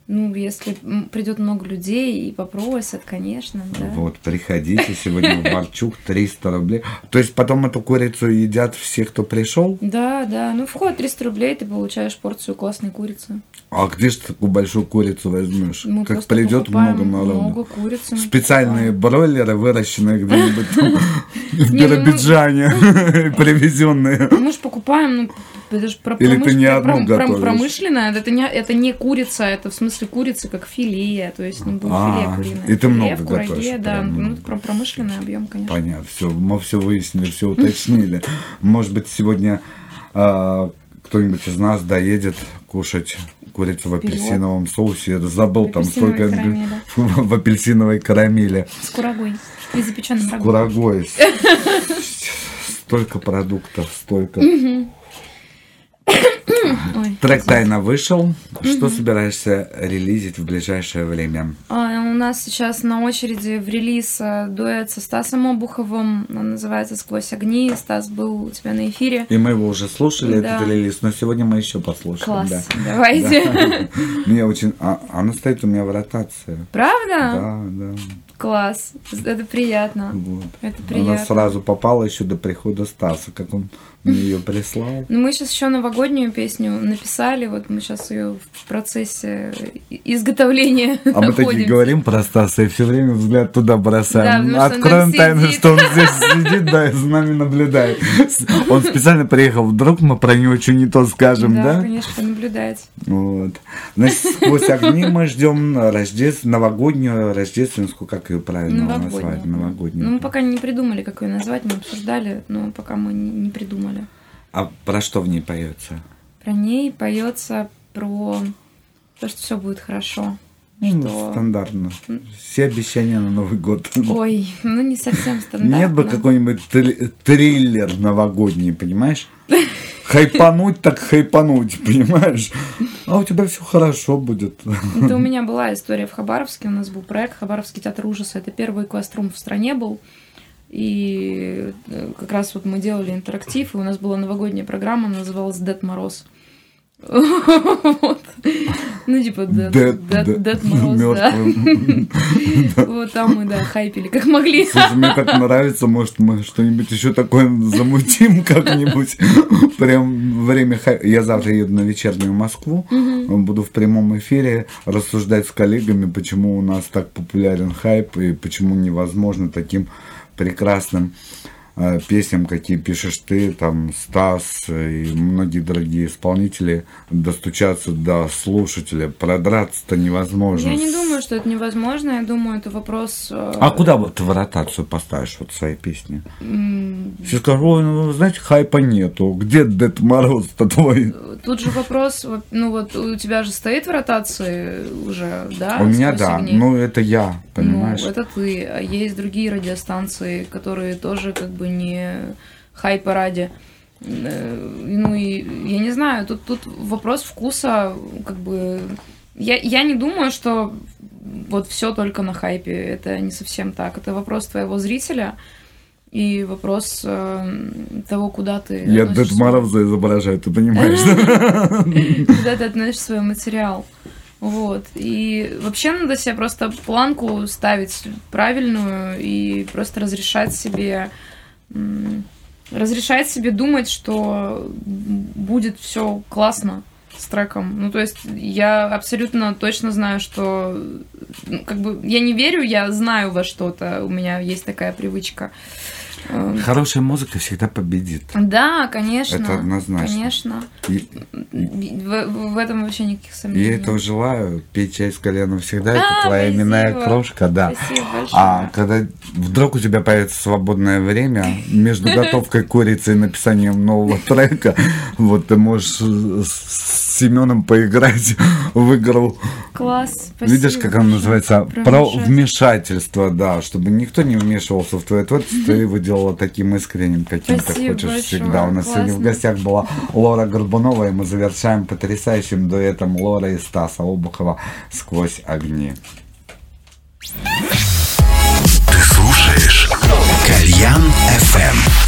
Ну, если придет много людей и попросят, конечно, да. Вот, приходите сегодня в Борчук, 300 рублей. То есть потом эту курицу едят все, кто пришел? Да, да. Ну, вход 300 рублей, ты получаешь порцию классной курицы. А где же такую большую курицу возьмешь? Мы как придет покупаем много народу. Много курицы. Специальные бройлеры, выращенные где-нибудь в ну мы- Биробиджане, привезенные. покупаем. Мы же покупаем, ну, Это же про Или ты промыш- не про- одну пром- готовишь? промышленное, это не, это не курица, это в смысле курицы как филе, то есть не будет А, филе куриное. и ты Филе много в кураге, готовишь, да, ну, ну. про промышленный объем, конечно. Понятно, все, мы все выяснили, все уточнили. Может быть, сегодня а, кто-нибудь из нас доедет кушать курицу в апельсиновом соусе. Я забыл, там столько в апельсиновой карамели. С курагой и запеченным С курагой. Столько продуктов, столько. Ой. Трек тайно вышел. Что собираешься релизить в ближайшее время? А, У нас сейчас на очереди в релиз а, дуэт со Стасом Обуховым. Он называется «Сквозь огни». Стас был у тебя на эфире. И мы его уже слушали, Да. этот релиз, но сегодня мы еще послушаем. Класс. да. Давайте. Да. Мне очень... а- Она стоит у меня в ротации. Правда? Да, да. Класс. Это приятно. Вот. Это Она приятно. сразу попала еще до прихода Стаса, как он мне ее прислал. Ну, мы сейчас еще новогоднюю песню написали, вот мы сейчас ее в процессе изготовления А мы такие говорим про Стаса и все время взгляд туда Да, бросаем. он Откроем тайну, что он здесь сидит, да, и за нами наблюдает. Он специально приехал, вдруг мы про него что не то скажем, Да, да? конечно, понаблюдать. Вот. Значит, сквозь огни мы ждем рождеств... новогоднюю, рождественскую, как ее правильно назвать? Новогоднюю. Ну, мы пока не придумали, как ее назвать, мы обсуждали, но пока мы не придумали. А про что в ней поется? Про ней поется про то, что все будет хорошо. Ну, Что- стандартно. Все обещания на Новый год. Ой, ну не совсем стандартно. Нет бы какой-нибудь три- триллер новогодний, понимаешь? Хайпануть так хайпануть, понимаешь? А у тебя все хорошо будет. Это у меня была история в Хабаровске. У нас был проект Хабаровский театр ужаса. Это первый квеструм в стране был. И э, как раз вот мы делали интерактив, и у нас была новогодняя программа, называлась Дед Мороз. Вот. Ну, типа, Дед Мороз, да. Вот там мы, да, хайпили как могли. Слушай, мне так нравится, может, мы что-нибудь еще такое замутим как-нибудь. Прям время... хай- Я завтра еду на вечернюю Москву, буду в прямом эфире рассуждать с коллегами, почему у нас так популярен хайп и почему невозможно таким прекрасным песням, какие пишешь ты, там, Стас и многие другие исполнители, достучаться до слушателя, продраться-то невозможно. Я не думаю, что это невозможно. Я думаю, это вопрос... э, А куда вот в ротацию поставишь вот свои песни? Все скажут, ой, ну, знаете, хайпа нету. Где Дед Мороз-то твой? Тут же вопрос, ну вот у тебя же стоит в ротации уже, да? У меня, «Сквозь да. огни»? Ну, это я, понимаешь? Ну, это ты. А есть другие радиостанции, которые тоже как бы не хайпа ради. Э, Ну и я не знаю, тут, тут вопрос вкуса, как бы. Я, я не думаю, что вот все только на хайпе. Это не совсем так. Это вопрос твоего зрителя и вопрос э, того, куда ты. Я относишь Дед свой- изображаю, ты понимаешь, да? куда ты относишь свой материал. Вот. И вообще надо себе просто планку ставить правильную и просто разрешать себе м, разрешать себе думать, что будет все классно с треком. Ну, то есть я абсолютно точно знаю, что ну, как бы я не верю, я знаю во что-то. У меня есть такая привычка. Эм, Хорошая музыка всегда победит. Да, конечно. Это однозначно. Конечно. И В, в этом вообще никаких сомнений. я этого желаю. Пить чай с коленом всегда. Это А, твоя именная крошка, да. Спасибо большое. А когда вдруг у тебя появится свободное время между готовкой курицы и написанием нового трека, вот ты можешь с Семеном поиграть в игру. Класс, спасибо. Видишь, как она называется? Про Про вмешательство. да, чтобы никто не вмешивался в твое творчество, ты его делала таким искренним, каким ты хочешь большое, всегда. У нас сегодня в гостях была Лора Горбунова, и мы завершаем потрясающим дуэтом Лора и Стаса Обухова «Сквозь огни». Ты слушаешь Кальян FM.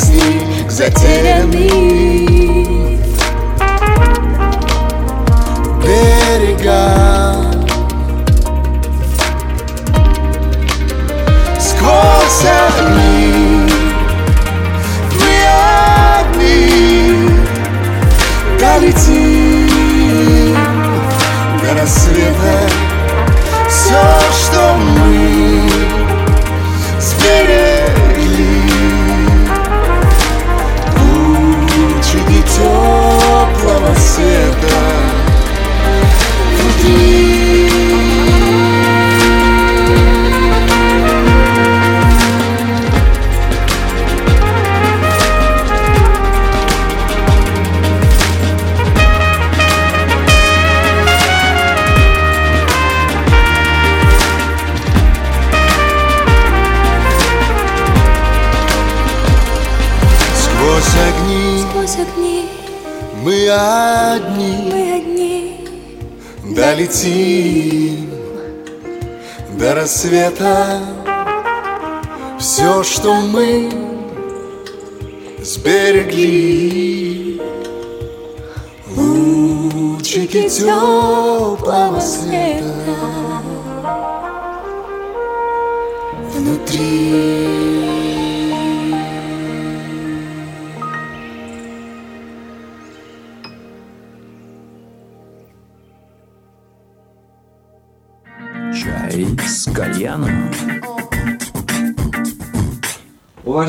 Песни к затерянным. Берегам Сквозь огни мы одни долетим до рассвета Все, что мы сберегли теплого одни. Мы одни. Долетим до рассвета. Все, что мы сберегли. Лучики теплого света. Внутри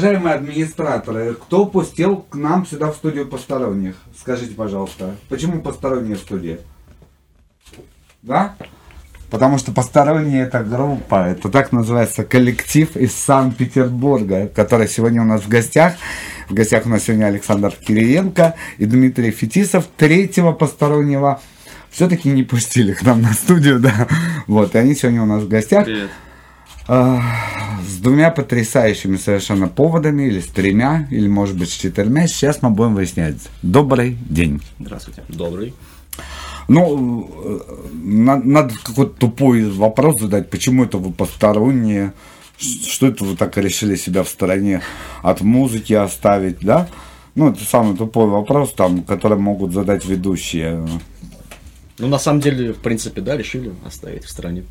Уважаемые администраторы, кто пустил к нам сюда в студию посторонних? Скажите, пожалуйста, почему посторонняя студия? Да? Потому что посторонняя это группа, это так называется коллектив из Санкт-Петербурга, который сегодня у нас в гостях. В гостях у нас сегодня Александр Кириенко и Дмитрий Фетисов. Третьего постороннего все-таки не пустили к нам на студию, да. Вот, и они сегодня у нас в гостях. Привет. А, с двумя потрясающими совершенно поводами, или с тремя, или может быть с четырьмя. Сейчас мы будем выяснять. Добрый день. Здравствуйте. Добрый. Ну, э, на- надо какой-то тупой вопрос задать, почему это вы посторонние, что это вы так решили себя в стороне от музыки оставить, да? Ну, это самый тупой вопрос, там, который могут задать ведущие. Ну, на самом деле, в принципе, да, решили оставить в стране.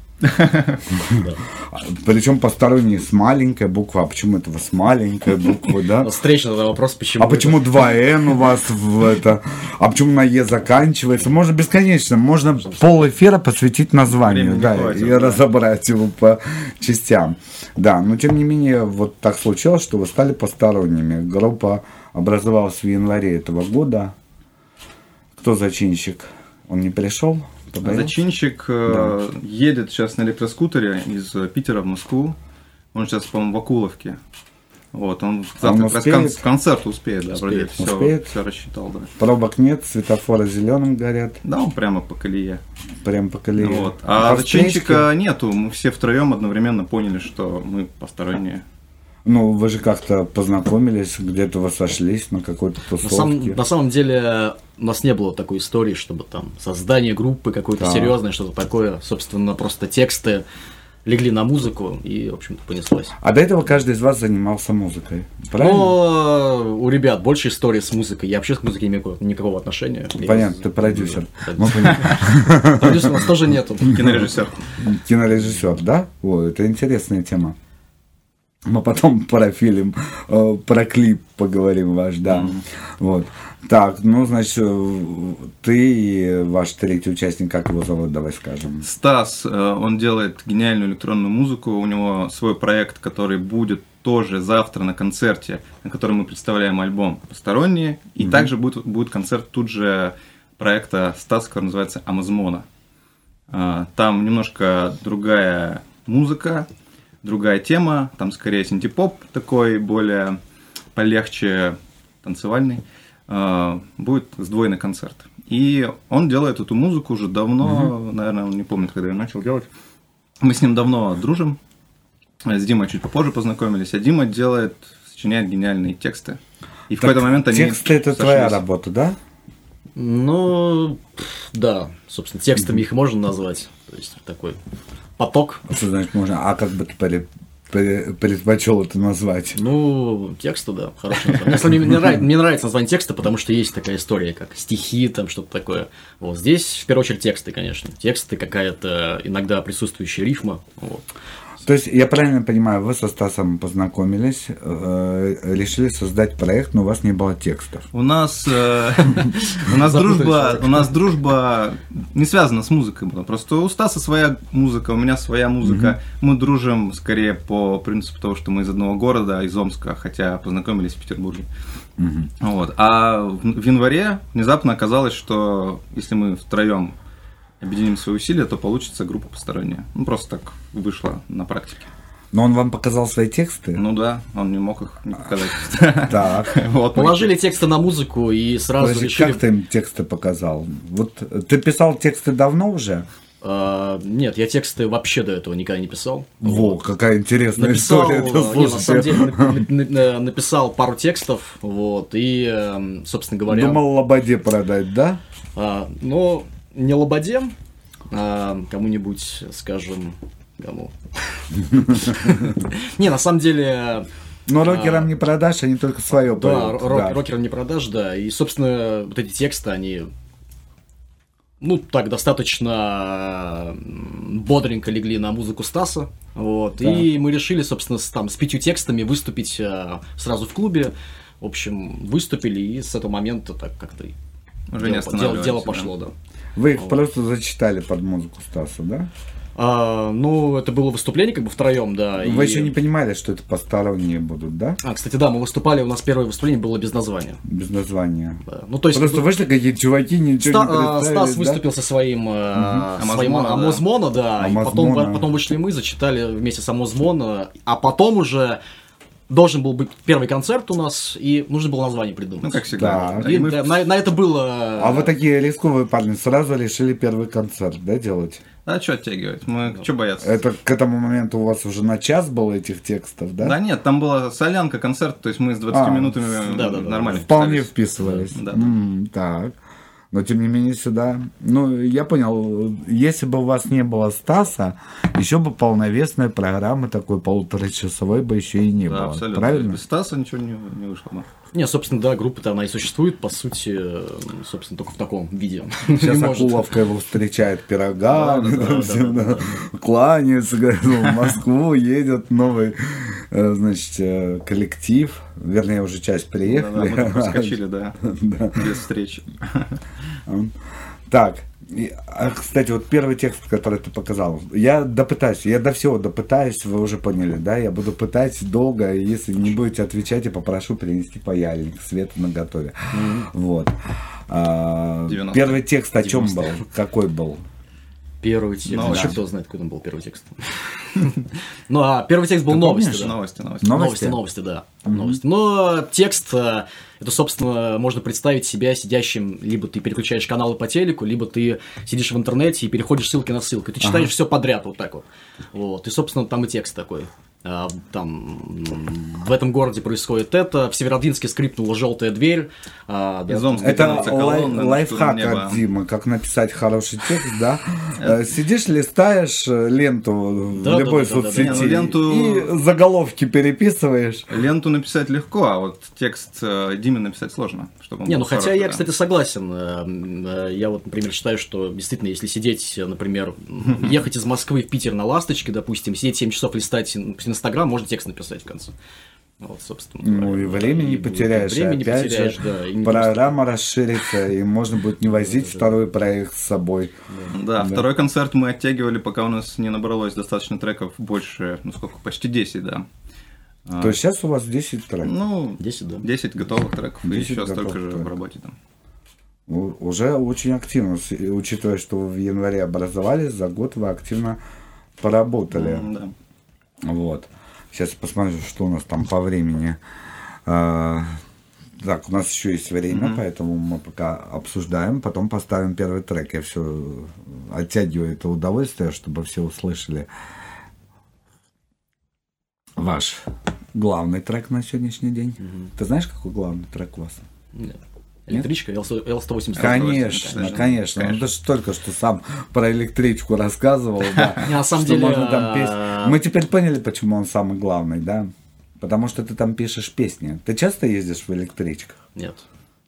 Причем посторонние с маленькой буквы. А почему это у вас маленькая буква, да? Встречный вопрос, почему... А почему 2Н у вас в это? А почему на Е заканчивается? Можно бесконечно. Можно пол эфира посвятить названию, да, и разобрать его по частям. Да, но тем не менее, вот так случилось, что вы стали посторонними. Группа образовалась в январе этого года. Кто зачинщик? Он не пришел? Подарил? Зачинщик э, едет сейчас на электроскутере из э, Питера в Москву. Он сейчас, по-моему, в Акуловке. Вот, он А он завтра как раз кон- успеет? концерт успеет, да, Успеет. все, Успеет? все рассчитал, да. Пробок нет, светофоры зеленым горят, Да, он прямо по колее. прям по колее. Вот. А встречке? зачинщика нету. Мы все втроем одновременно поняли, что мы посторонние. Ну, вы же как-то познакомились, где-то вы сошлись на какой-то На, тусовке. самом- на самом деле у нас не было такой истории, чтобы там создание группы какой-то Так. серьезное, что-то такое. Собственно, просто тексты легли на музыку и, в общем-то, понеслось. А до этого каждый из вас занимался музыкой, правильно? Но у ребят больше истории с музыкой. Я вообще к музыке не имею никакого отношения. Понятно, ты продюсер. Да. Продюсера у нас тоже нету. Кинорежиссер. Кинорежиссер, да? О, это интересная тема. Мы потом про фильм, э, про клип поговорим ваш, да. Вот. Так, ну, значит, э, ты и ваш третий участник, как его зовут, давай скажем. Стас, э, он делает гениальную электронную музыку. У него свой проект, который будет тоже завтра на концерте, на котором мы представляем альбом «Посторонние». И также будет, будет концерт тут же проекта Стас, который называется «Амазмона». А, Там немножко другая музыка, другая тема. Там скорее синтепоп такой, более полегче танцевальный. А, Будет сдвоенный концерт. И он делает эту музыку уже давно, наверное, он не помнит, когда я начал делать. Мы с ним давно дружим. С Димой чуть попозже познакомились. А Дима делает, сочиняет гениальные тексты. И в какой-то момент они Тексты это твоя сошлись. работа, да? Ну, да, собственно, текстами их можно назвать. То есть такой поток. Что значит можно? А как бы ты пре- пре- предпочел это назвать? Ну, тексты, да, хорошее название. Мне нравится, мне нравится название текста, потому что есть такая история, как стихи, там что-то такое. Вот здесь, в первую очередь, тексты, конечно. Тексты, какая-то иногда присутствующая рифма. Вот. То есть, я правильно понимаю, вы со Стасом познакомились, э, решили создать проект, но у вас не было текстов. У нас, э, у нас дружба, у нас дружба не связана с музыкой была. Просто у Стаса своя музыка, у меня своя музыка. Мы дружим скорее по принципу того, что мы из одного города, из Омска, хотя познакомились в Петербурге. Вот. А в в январе внезапно оказалось, что если мы втроем объединим свои усилия, то получится группа посторонняя. Ну, просто так вышло на практике. Но он вам показал свои тексты? Ну да, он не мог их не показать. Так. Вот. Положили тексты на музыку и сразу Подожди, решили... как ты им тексты показал? Вот э, ты писал тексты давно уже? А, нет, я тексты вообще до этого никогда не писал. Во, какая интересная написал, история. э, это, на самом деле, на- на- на- написал пару текстов, вот, и, эм, собственно говоря, Думал Лободе продать, да? а, ну, не Лободе, а кому-нибудь, скажем, кому. Не, на самом деле, Но рокерам не продашь, они только свое А. да, да. рокерам не продашь, да, и, собственно, вот эти тексты, они, ну, так, достаточно бодренько легли на музыку Стаса, вот, и мы решили, собственно, с, там, с пятью текстами выступить э, сразу в клубе, в общем, выступили, и с этого момента так как-то не дело, дело, дело да. пошло, да. Вы их просто зачитали под музыку Стаса, да? А, ну, это было выступление как бы втроем, да. Вы и- еще не понимали, что это посторонние будут, да? А, кстати, да, мы выступали, у нас первое выступление было без названия. Без названия. Да. Ну, то есть... Просто вышли какие-то чуваки, ничего Ста- не а, Стас да? выступил со своим, э, своим Амазмона, да. Амозмона, да, и потом, Амазмона. потом вышли мы, зачитали вместе с Амозмона, а потом уже должен был быть первый концерт у нас, и нужно было название придумать. Ну, как всегда. Так. И мы да, на, на это было... А вы такие рисковые парни сразу решили первый концерт, да, делать? А что оттягивать? Мы что бояться? Это к этому моменту у вас уже на час было этих текстов, да? Да нет, там была солянка, концерт, то есть мы с 20 А, минутами да-да-да. нормально Вполне вписались. вписывались. Да, да. М, так. Но тем не менее сюда. Ну, я понял, если бы у вас не было Стаса, еще бы полновесной программы такой полуторачасовой бы еще и не Да, было. абсолютно. Правильно? Без Стаса ничего не, не вышло бы. Не, собственно, да, группа-то она и существует, по сути, собственно, только в таком виде. Сейчас. Акуловка его встречает пирогами, Да, да, да, всем, да, да, кланяется, говорит, в Москву едет новый, э, значит, э, коллектив, вернее, уже часть Да, да, мы приехали. проскочили, да, без встречи. Так, и, а, кстати, вот первый текст, который ты показал, я допытаюсь, я до всего допытаюсь, вы уже поняли, да, я буду пытать долго, если не будете отвечать, я попрошу принести паяльник, света на готове. Вот. А, 90. первый текст о чем 90. был? Какой был? Первый текст. Новости. Вообще кто знает, какой там был первый текст. Ну, а первый текст был да. Новости, новости. Новости? Новости, новости, да. Новости. Но текст, э, это, собственно, можно представить себя сидящим, либо ты переключаешь каналы по телеку, либо ты сидишь в интернете и переходишь ссылки на ссылку. Ты читаешь все подряд вот так вот. Вот. И, собственно, там и текст такой. А, Там в этом городе происходит это, в Северодвинске скрипнула желтая дверь. а, да, Это колонны, лайфхак от Димы, как написать хороший текст, да? Э, Сидишь, листаешь э, ленту в Да, да, любой да, да, соцсети ну, ленту- и заголовки переписываешь. Ленту написать легко, а вот текст э, Диме написать сложно. Чтобы Не, ну хотя я, кстати, согласен. Э, э, Я вот, например, считаю, что действительно, если сидеть, э, например, ехать из Москвы в Питер на ласточке, допустим, сидеть 7 часов листать Инстаграм, можно текст написать в конце. Вот, собственно. Ну и времени не И будет- потеряешь, и Времени не опять потеряешь, же да. и программа расширится, и можно будет не возить второй проект с собой. Да, второй концерт мы оттягивали, пока у нас не набралось достаточно треков больше, ну сколько, почти 10, да. А, То есть сейчас у вас 10 треков. Ну, 10, да. 10 готовых треков, и 10 еще готовых столько же в работе там. Уже очень активно, и учитывая, что вы в январе образовались, за год вы активно поработали. М, Да. Вот. Сейчас посмотрю, что у нас там по времени. А, Так, у нас еще есть время, поэтому мы пока обсуждаем, потом поставим первый трек. Я все оттягиваю это удовольствие, чтобы все услышали ваш главный трек на сегодняшний день. Ты знаешь, какой главный трек у вас? Нет. Электричка L100- L180. Конечно, конечно. конечно. Ну, ты же только что сам про электричку рассказывал, да. Не, на самом деле, можно там петь. а, Мы теперь поняли, почему он самый главный, да? Потому что ты там пишешь песни. Ты часто ездишь в электричках? Нет.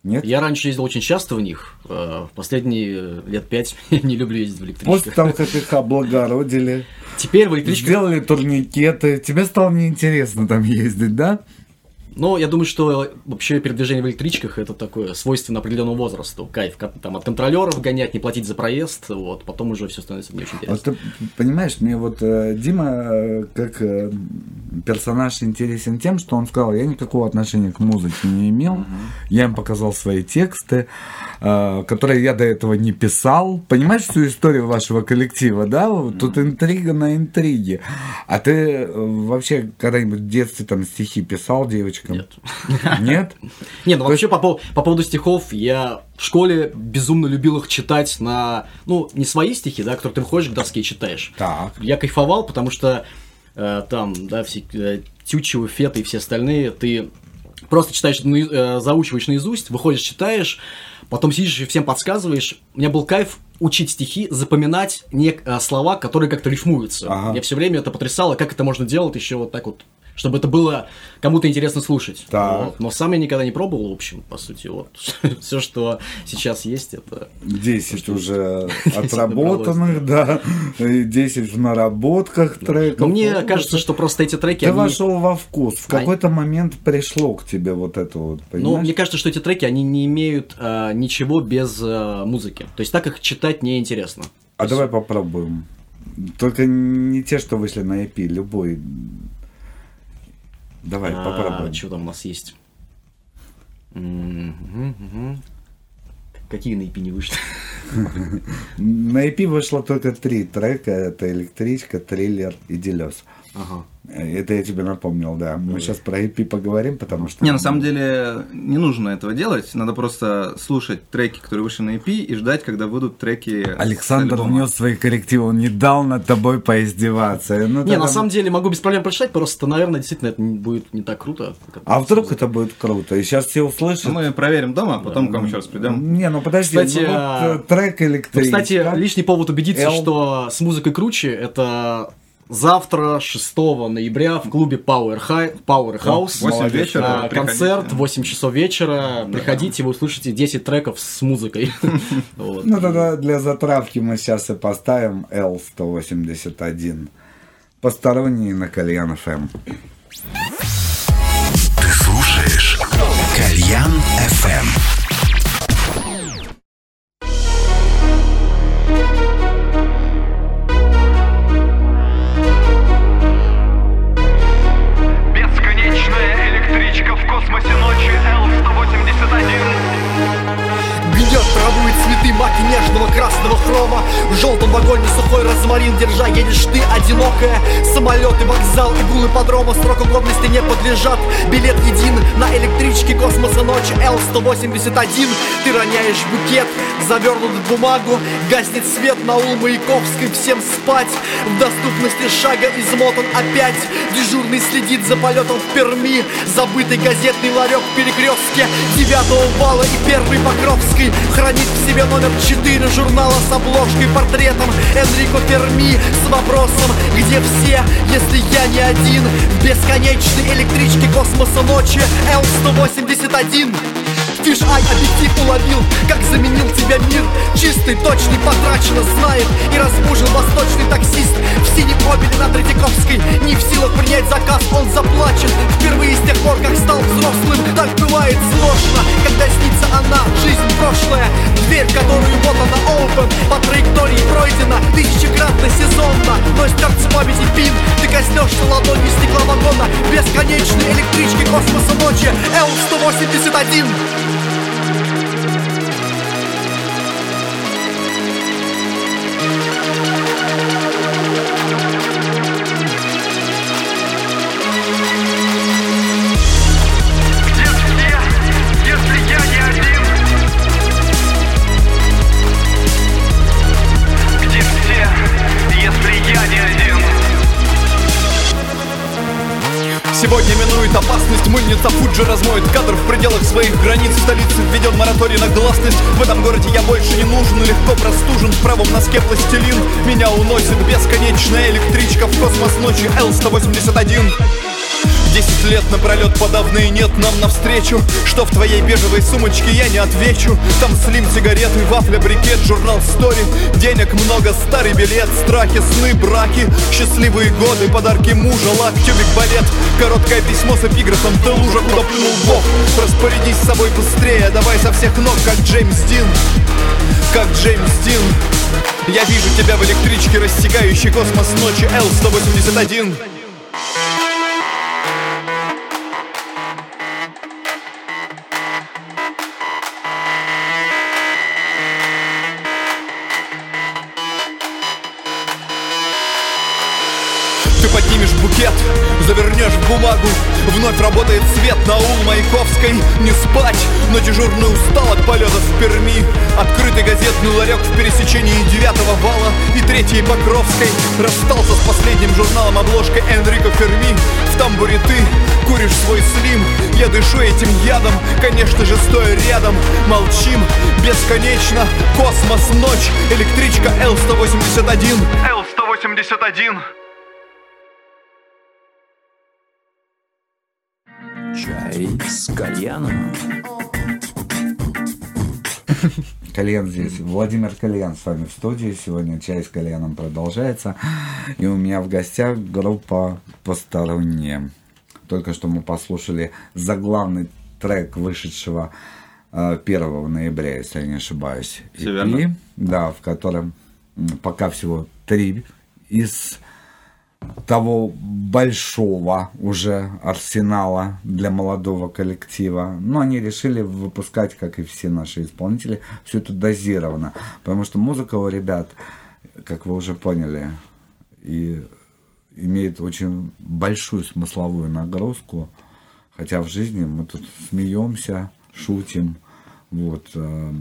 Нет? Я раньше ездил очень часто в них. э, В последние лет пять не люблю ездить в После электричках. того, как их облагородили, Теперь в электричках сделали турникеты, тебе стало неинтересно там ездить, да? Но я думаю, что вообще передвижение в электричках это такое свойственно определенному возрасту. Кайф, там от контролеров гонять, не платить за проезд, вот, потом уже все становится не очень Вот интересно. ты понимаешь, мне вот э, Дима э, как э, персонаж интересен тем, что он сказал, я никакого отношения к музыке не имел, я им показал свои тексты, которые я до этого не писал. Понимаешь всю историю вашего коллектива, да? Вот Тут интрига на интриге. А ты вообще когда-нибудь в детстве там стихи писал девочкам? Нет. Нет? Не, ну вообще по, пов- по поводу стихов, я в школе безумно любил их читать на, ну, не свои стихи, да, которые ты выходишь к доске и читаешь. Так. Я кайфовал, потому что э, там, да, все э, Тютчевы, Феты и все остальные, ты просто читаешь, э, заучиваешь наизусть, выходишь, читаешь, потом сидишь и всем подсказываешь. У меня был кайф учить стихи, запоминать не, слова, которые как-то рифмуются. Ага. Меня все время это потрясало, как это можно делать еще вот так вот чтобы это было кому-то интересно слушать. Так. Вот. Но сам я никогда не пробовал, в общем, по сути, вот. Все, что сейчас есть, это... 10 уже 10 отработанных, да, и 10 в наработках треков. Но мне Ну, кажется, что просто эти треки, Ты они... вошел во вкус. В Они- какой-то момент пришло к тебе вот это вот, Ну, понимаешь? мне кажется, что эти треки, они не имеют а, ничего без а, музыки. То есть так их читать неинтересно. А давай попробуем. Только не те, что вышли на EP, любой. Давай, А, попробуем. Что там у нас есть? Какие на EP не вышли? На EP вышло только три трека. Это «Электричка», «Триллер» и «Делес». Ага. Это я тебе напомнил, да. Мы сейчас про EP поговорим, потому что... Не, на самом деле не нужно этого делать, надо просто слушать треки, которые вышли на EP, и ждать, когда выйдут треки. Александр внес свои коррективы, он не дал над тобой поиздеваться. Ну, Не, тогда- на самом деле могу без проблем прочитать, просто, наверное, действительно это будет не так круто. как А вдруг это будет круто? И сейчас все услышат. Ну, Мы проверим дома, а потом к вам еще раз придем. Не, ну подожди, Кстати, ну вот а, э, трек Ну, электричка. кстати, лишний повод убедиться, Эл. что с музыкой круче, это завтра, 6 ноября, в клубе Power, Hi- Powerhouse. Восемь Молодец. вечера, А, приходите. Концерт, 8 часов вечера. Приходите, вы услышите 10 треков с музыкой. Ну тогда для затравки мы сейчас и поставим L181. Посторонние на Кальян ФМ. Ты слушаешь Кальян FM. lucky нежного красного хрома. В желтом вагоне сухой розмарин держа едешь ты одинокая. Самолеты, вокзал, игулы подрома Сроку годности не подлежат. Билет един на электричке космоса ночи Л-181 Ты роняешь букет, завернут в бумагу. Гаснет свет на ул Маяковской Всем спать, в доступности шага измотан опять. Дежурный следит за полетом в Перми. Забытый газетный ларек в перекрестке Девятого вала и первый Покровской. Хранит в себе номер 4 журнала с обложкой Портретом Энрико Ферми С вопросом, где все, если я не один? В бесконечной электричке космоса ночи Л-181 Фиш Ай объектив уловил, как заменил тебя мир. Чистый, точный, потрачено знает И разбужил восточный таксист. В синем обеле на Третьяковской Не в силах принять заказ, он заплачен Впервые с тех пор, как стал взрослым Так бывает сложно, когда снится она Жизнь прошлая, дверь, которую вот она open. По траектории пройдена тысячекратно сезонно. Но стерт с памяти пин Ты коснешься ладонью стекла вагона Бесконечной электрички космоса ночи Л-181 Минует опасность Мыльница Фуджи размоет кадр в пределах своих границ. В столице введен мораторий на гласность. В этом городе я больше не нужен Легко простужен в правом носке пластилин Меня уносит бесконечная электричка В космос ночи Л-181 Десять лет напролет подавные нет нам навстречу. Что в твоей бежевой сумочке я не отвечу. Там слим, сигареты, вафля, брикет, журнал стори Денег много, старый билет, страхи, сны, браки. Счастливые годы, подарки мужа, лак, тюбик, балет. Короткое письмо с эпиграфом Ты лужа, куда плюнул Бог Распорядись с собой быстрее, давай со всех ног, как Джеймс Дин. Как Джеймс Дин. Я вижу тебя в электричке, рассекающей космос ночи Л-181 бумагу. Вновь работает свет на ул Маяковской. Не спать, но дежурный устал от полетов в Перми. Открытый газетный ларек в пересечении девятого вала И третьей Покровской. Расстался с последним журналом обложкой Энрико Ферми. В тамбуре ты куришь свой слим. Я дышу этим ядом, конечно же стоя рядом. Молчим бесконечно, космос, ночь. Электричка Л-181 Л-181 с кальяном. Кальян здесь. Владимир Кальян с вами в студии. Сегодня чай с кальяном продолжается. И у меня в гостях группа «Посторонние». Только что мы послушали заглавный трек вышедшего э, 1 ноября, если я не ошибаюсь. Всё верно. Да, в котором пока всего три из того большого уже арсенала для молодого коллектива. Но они решили выпускать, как и все наши исполнители, все это дозированно. Потому что музыка у ребят, как вы уже поняли, и имеет очень большую смысловую нагрузку. Хотя в жизни мы тут смеемся, шутим. Вот. э,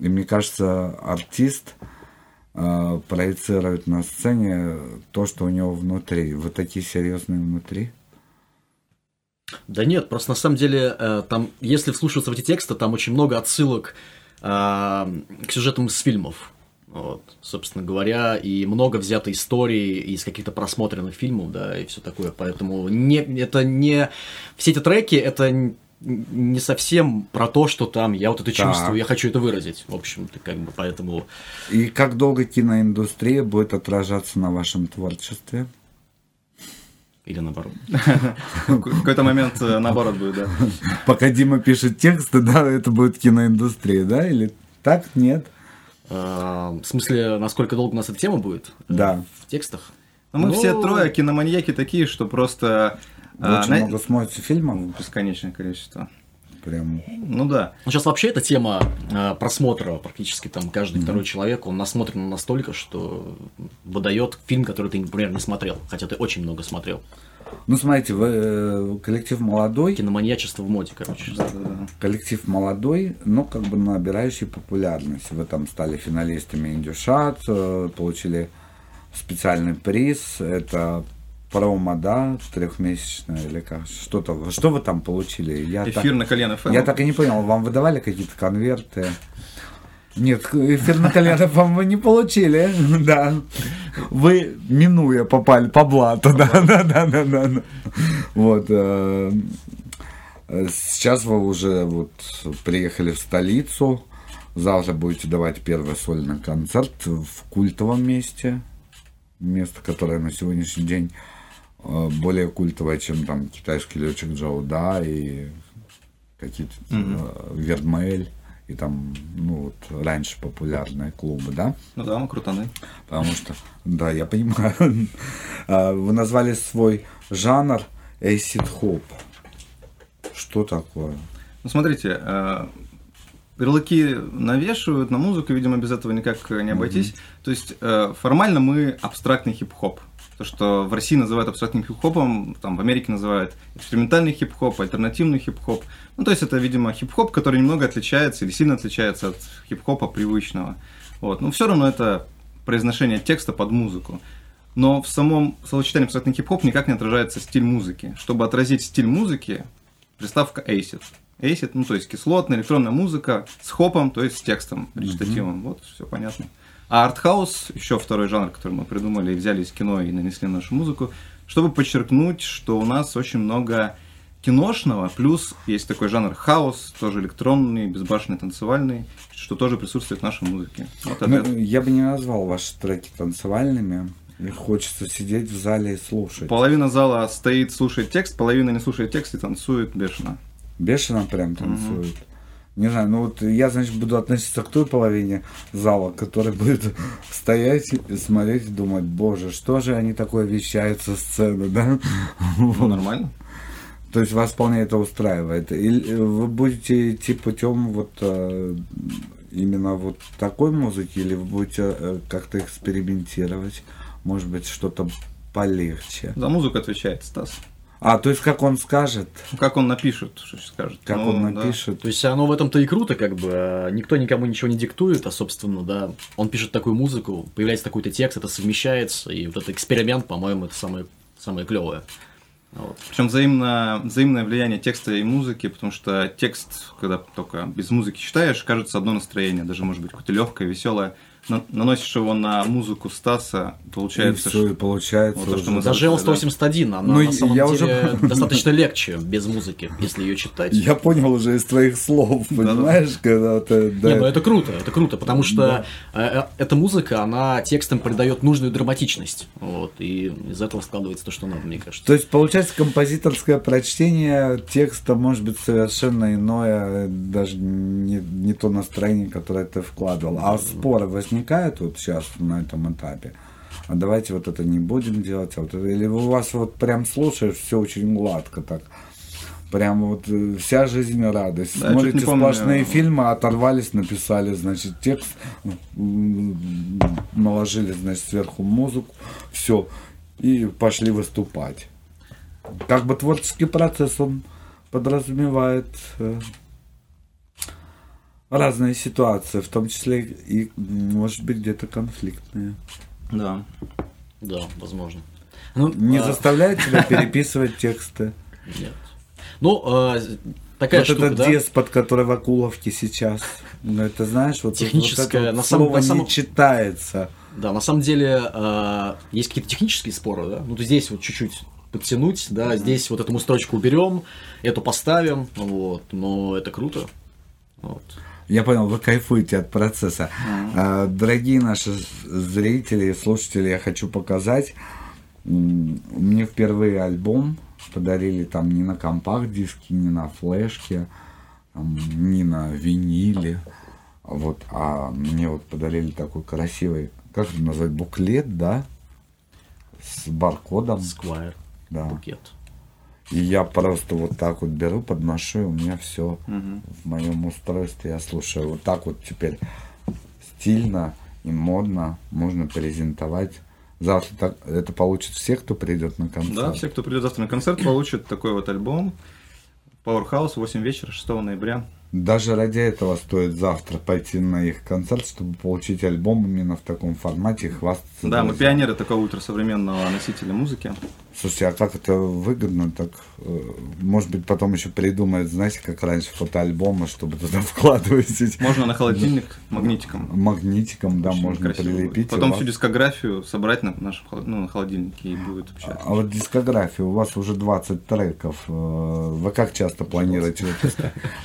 И мне кажется, артист э, проецирует на сцене то, что у него внутри. Вы такие серьезные внутри? Да нет, просто на самом деле, э, там, если вслушиваться в эти тексты, там очень много отсылок э, к сюжетам из фильмов. Вот, собственно говоря, и много взято истории из каких-то просмотренных фильмов, да, и все такое. Поэтому не, это не... Все эти треки, это не совсем про то, что там я вот это Так. чувствую, я хочу это выразить. В общем-то, как бы, поэтому... И как долго киноиндустрия будет отражаться на вашем творчестве? Или наоборот. В какой-то момент э, наоборот будет, да. Пока Дима пишет тексты, да, это будет киноиндустрия, да? Или так? Нет? А, В смысле, насколько долго у нас эта тема будет? э, Да. В текстах? Но мы Ну, все трое киноманьяки такие, что просто... а, Очень на- много смотрите фильмов. Бесконечное количество. Прям. Ну да. Ну, сейчас вообще эта тема э, просмотра практически там каждый второй человек, он насмотрен настолько, что выдает фильм, который ты, например, не смотрел, хотя ты очень много смотрел. Ну, смотрите, вы, э, коллектив молодой, Киноманьячество в моде, короче. коллектив молодой, но как бы набирающий популярность. Вы там стали финалистами Индюшат, э, получили специальный приз. Это промо, да, трехмесячное или как? Что-то. Что вы там получили? Я так- Эфир на колено ФМ. Я так и не понял, вам выдавали какие-то конверты? Нет, эфир на колено вам вы не получили, да. Вы, минуя, попали по блату, да, да, да, да, да. Вот. э, э, Сейчас вы уже вот приехали в столицу. Завтра будете давать первый сольный концерт в культовом месте. Место, которое на сегодняшний день более культовое, чем там китайский летчик Джоу Да и какие-то э, Вердмель и там, ну вот раньше популярные клубы, да? Ну да, мы крутаны. Потому что, да, я понимаю. А, Вы назвали свой жанр acid хоп. Что такое? Ну, смотрите, э, ярлыки навешивают на музыку, видимо, без этого никак не обойтись. То есть э, формально мы абстрактный хип-хоп. То, что в России называют абстрактным хип-хопом, там в Америке называют экспериментальный хип-хоп, альтернативный хип-хоп. Ну, то есть это, видимо, хип-хоп, который немного отличается или сильно отличается от хип-хопа привычного. Вот. Но все равно это произношение текста под музыку. Но в самом словосочетании абстрактный хип-хоп никак не отражается стиль музыки. Чтобы отразить стиль музыки, приставка acid. Acid, ну то есть кислотная электронная музыка с хопом, то есть с текстом речитативом. Вот, все понятно. А артхаус, еще второй жанр, который мы придумали и взяли из кино и нанесли на нашу музыку, чтобы подчеркнуть, что у нас очень много киношного, плюс есть такой жанр хаос, тоже электронный, безбашенный, танцевальный, что тоже присутствует в нашей музыке. Вот Ну, я бы не назвал ваши треки танцевальными. Их хочется сидеть в зале и слушать. половина зала стоит, слушает текст, половина не слушает текст и танцует бешено. Бешено прям танцуют. Не знаю, ну вот я, значит, буду относиться к той половине зала, которая будет стоять смотреть и думать, боже, что же они такое вещают со сцены, да? Ну, нормально. То есть вас вполне это устраивает. Или вы будете идти путем вот э, именно вот такой музыки, или вы будете э, как-то экспериментировать, может быть, что-то полегче. За музыку отвечает Стас. А, то есть как он скажет, Как он напишет, что скажет. как Ну, он да. напишет. То есть оно в этом-то и круто, как бы. а, Никто никому ничего не диктует, а, собственно, да, он пишет такую музыку, появляется такой-то текст, это совмещается, и вот этот эксперимент, по-моему, это самое, самое клевое. Вот. Причем взаимно, взаимное влияние текста и музыки, потому что текст, когда только без музыки читаешь, кажется одно настроение, даже может быть какое-то легкое, веселое. На- наносишь его на музыку Стаса, получается, и все, и что- получается. Вот то, что мы Даже Да. L181, она Ну, на самом я деле уже- достаточно легче без музыки, если ее читать. Я понял уже из твоих слов, понимаешь, когда ты... да. Не, ну это круто, это круто, потому что э, э, эта музыка, она текстом придает нужную драматичность. Вот, и из этого складывается то, что надо, мне кажется. То есть, получается, композиторское прочтение текста может быть совершенно иное, даже не, не то настроение, которое ты вкладывал. А споры возникают вот сейчас на этом этапе? А давайте вот это не будем делать, а вот это... Или у вас вот прям слушаешь, все очень гладко так. Прям вот э, вся жизнь радость. Да, я Смотрите помню. сплошные фильмы, оторвались, написали, значит, текст, наложили, значит, сверху музыку, все, и пошли выступать. Как бы творческий процесс, он подразумевает э, разные ситуации, в том числе и, может быть, где-то конфликтные. Да. Да, возможно. Ну, Не а, заставляет тебя переписывать тексты. Нет. Ну, э, такая вот штука, этот да? деспот, который в Акуловке сейчас. Ну, это знаешь, вот, Техническое, вот это вот на самом- слово на самом- не читается. Да, на самом деле э, есть какие-то технические споры, да. Ну, то здесь вот чуть-чуть подтянуть, да, здесь вот эту строчку уберем, эту поставим, вот, но это круто. Вот. Я понял, вы кайфуете от процесса. А, Дорогие наши зрители и слушатели, я хочу показать. Мне впервые альбом подарили там не на компакт-диске, не на флешке, там, не на виниле. Вот, а мне вот подарили такой красивый, как это назвать, буклет, да? С баркодом. Squire, Да. букет. И я просто вот так вот беру, подношу, и у меня все в моем устройстве. Я слушаю. Вот так вот теперь стильно и модно можно презентовать. Завтра так, это получит все, кто придет на концерт. Да, все, кто придет завтра на концерт, получат такой вот альбом. Powerhouse 8 вечера, 6 ноября. Даже ради этого стоит завтра пойти на их концерт, чтобы получить альбом именно в таком формате и хвастаться. Да, мы друзьям. пионеры такого ультрасовременного носителя музыки. Слушайте, а как это выгодно? Так, э, может быть, потом еще придумают, знаете, как раньше фотоальбомы, чтобы туда вкладывать Можно на холодильник магнитиком. магнитиком, да, Очень можно будет. прилепить. Потом всю дискографию собрать на нашем ну, на холодильнике и будет вообще. А вот дискография, у вас уже 20 треков. э, Вы как часто планируете?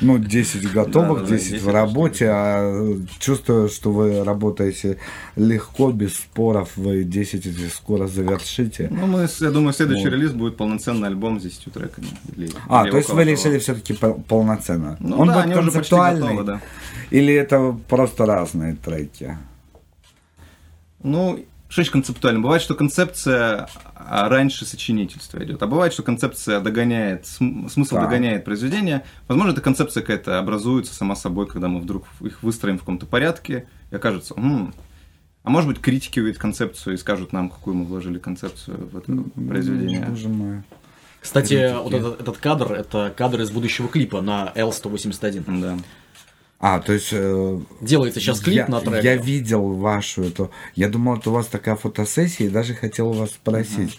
Ну, 10 готовых, Да, да, 10 в 10 работе, а чувствую, что вы работаете легко, без споров, вы 10 этих скоро завершите. Ну, мы, я думаю, следующий Вот. релиз будет полноценный альбом с 10 треками. Или- А, или то есть вы решили все-таки полноценно? Ну Он да, будет концептуальный? готовы, да. Или это просто разные треки? Ну, что значит концептуально? Бывает, что концепция а, раньше сочинительства идет, а бывает, что концепция догоняет, см- смысл Так. догоняет произведение. Возможно, эта концепция какая-то образуется сама собой, когда мы вдруг их выстроим в каком-то порядке, и окажется, «М, а может быть, критики увидят концепцию и скажут нам, какую мы вложили концепцию в это произведение. Боже мой. Кстати, Критики. вот этот, этот кадр, это кадр из будущего клипа на L181. Да. А, то есть... э, Делается сейчас клип я, на трек. Я видел вашу эту. Я думал, это у вас такая фотосессия, и даже хотел у вас спросить,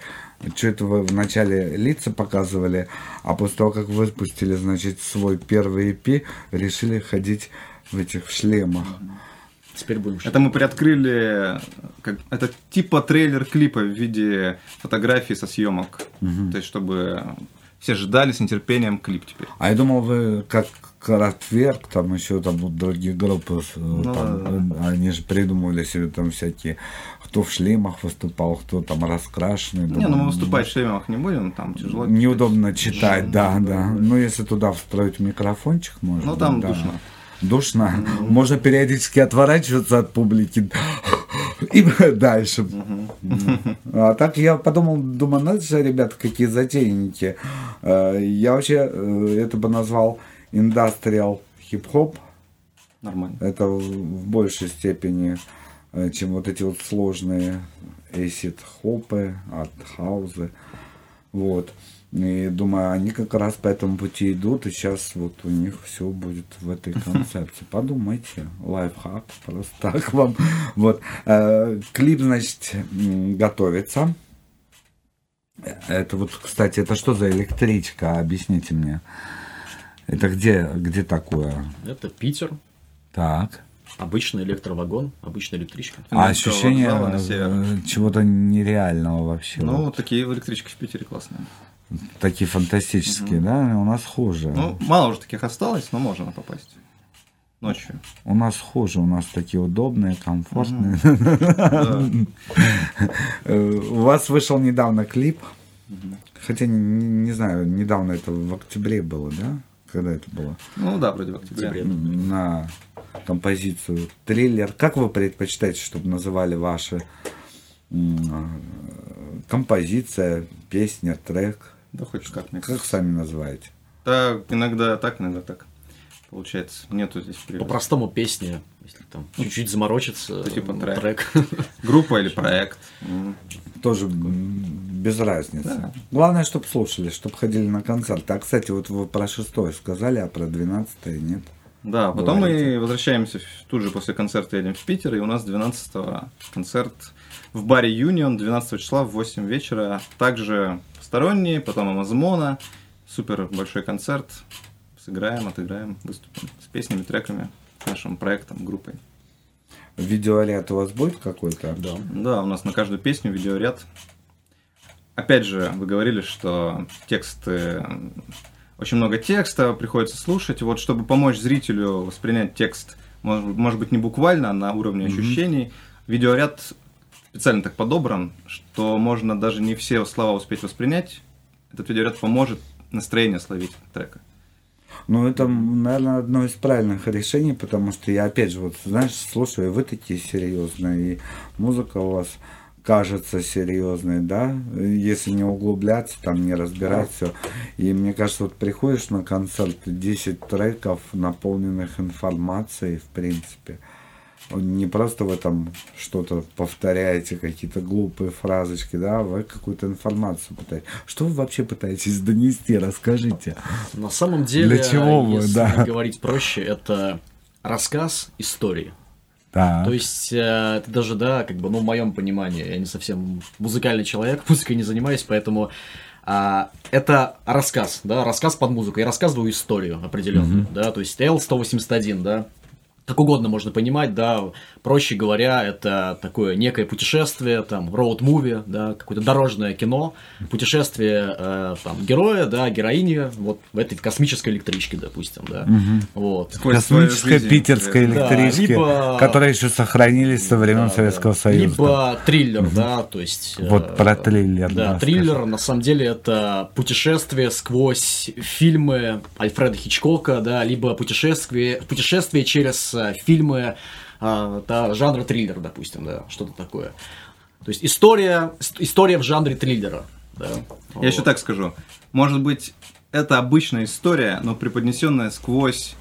что это вы вначале лица показывали, а после того, как выпустили, значит, свой первый EP, решили ходить в этих шлемах. Теперь будем Это мы приоткрыли, как, это типа трейлер клипа в виде фотографий со съемок. То есть, чтобы все ждали с нетерпением клип теперь. А я думал, вы как Крафтверк, там еще там вот другие группы, э, там, э, они же придумывали себе там всякие, кто в шлемах выступал, кто там раскрашенный. Не, ну мы выступать в шлемах не будем, там тяжело. Неудобно читать, да, да. Ну, если туда встроить микрофончик, можно. Ну, там да. душно. Душно. Можно периодически отворачиваться от публики и дальше. А так я подумал, думаю, надо же, ребята, какие затейники. Э, Я вообще э, это бы назвал индастриал хип-хоп. Нормально. Это в большей степени, э, чем вот эти вот сложные эсид хопы, арт-хаузы. Вот. И думаю, они как раз по этому пути идут, и сейчас вот у них все будет в этой концепции. Подумайте, лайфхак, просто так вам. Вот. Э, Клип, значит, готовится. Это вот, кстати, это что за электричка? Объясните мне. Это где, где такое? Это Питер, Так. обычный электровагон, обычная электричка. А ощущение э, чего-то нереального вообще. Ну, вот. такие электрички в Питере классные. Такие фантастические, да? У нас хуже. Ну, мало уже таких осталось, но можно попасть. Ночью. У нас хуже, у нас такие удобные, комфортные. У вас вышел недавно клип. Хотя не, знаю, недавно это в октябре было, да? Когда это было? Ну да, вроде в октябре. На композицию триллер. Как вы предпочитаете, чтобы называли ваши э, композиция, песня, трек? Да хоть как, мне Как сами называете? Так, иногда так, иногда так. Получается, нету здесь привязки. По-простому песни, если там чуть-чуть заморочиться. Это типа м, трек. Группа или проект. Тоже без разницы. Да. Главное, чтобы слушали, чтобы ходили на концерт. А, кстати, вот вы про шестое сказали, а про двенадцатое нет. Да, потом Говорите. мы возвращаемся тут же после концерта едем в Питер, и у нас 12 концерт в баре Юнион 12 числа в 8 вечера. Также сторонние, потом Амазмона, супер большой концерт сыграем, отыграем, выступим с песнями, треками, нашим проектом, группой. Видеоряд у вас будет какой-то? Да. Да, у нас на каждую песню видеоряд. Опять же, вы говорили, что тексты... Очень много текста приходится слушать. Вот чтобы помочь зрителю воспринять текст, может, может быть, не буквально, а на уровне ощущений, видеоряд специально так подобран, что можно даже не все слова успеть воспринять. Этот видеоряд поможет настроение словить трека. Ну, это, наверное, одно из правильных решений, потому что я, опять же, вот, знаешь, слушаю, вы такие серьезные, и музыка у вас кажется серьезной, да, если не углубляться, там, не разбирать все. И мне кажется, вот приходишь на концерт, 10 треков, наполненных информацией, в принципе. Не просто вы там что-то повторяете, какие-то глупые фразочки, да, вы какую-то информацию пытаетесь. Что вы вообще пытаетесь донести, расскажите. На самом деле, Для чего вы, если да. говорить проще, это рассказ истории. Да. То есть, э, это даже, да, как бы, ну, в моем понимании, я не совсем музыкальный человек, музыкой не занимаюсь, поэтому а, это рассказ, да, рассказ под музыку. Я рассказываю историю определенную, да, то есть L181, да, как угодно можно понимать, да, проще говоря, это такое некое путешествие, там, роуд-муви, да, какое-то дорожное кино, путешествие, э, там, героя, да, героини, вот в этой космической электричке, допустим, да, вот. Сквозь свою Космической жизнь, питерской да. либо- которые еще сохранились со времен Да, Советского да. Союза. Либо триллер, да, то есть... Вот э, про триллер, Да, да, триллер, на самом деле, это путешествие сквозь фильмы Альфреда Хичкока, да, либо путешествие, путешествие через фильмы э, да, жанра триллер, допустим, да, что-то такое. То есть история, ис- история в жанре триллера. Да. Я еще Вот. так скажу. Может быть, это обычная история, но преподнесенная сквозь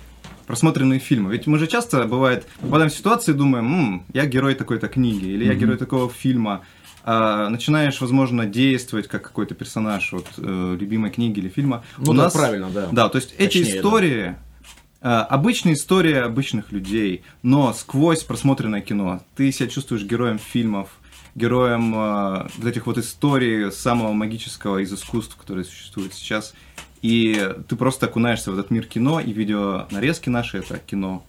просмотренные фильмы. Ведь мы же часто, бывает, попадаем в ситуации и думаем, «М, я герой такой-то книги, или я герой такого фильма. А, начинаешь, возможно, действовать как какой-то персонаж вот, э, любимой книги или фильма. Ну да, правильно, да. Да, то есть эти Точнее, да. истории, э, обычные истории обычных людей, но сквозь просмотренное кино ты себя чувствуешь героем фильмов, героем э, вот этих вот историй самого магического из искусств, которые существуют сейчас. И ты просто окунаешься в этот мир кино, и видео нарезки наши это кино,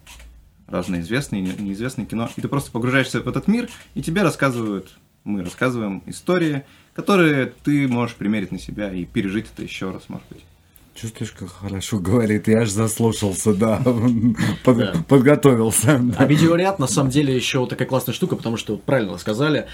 разные известные и не- неизвестные кино. И ты просто погружаешься в этот мир, и тебе рассказывают, мы рассказываем истории, которые ты можешь примерить на себя и пережить это еще раз, может быть. Чувствуешь, как хорошо говорит, я аж заслушался, да, под- Да. подготовился. А видеоряд, на самом деле, еще вот такая классная штука, потому что, вот правильно сказали,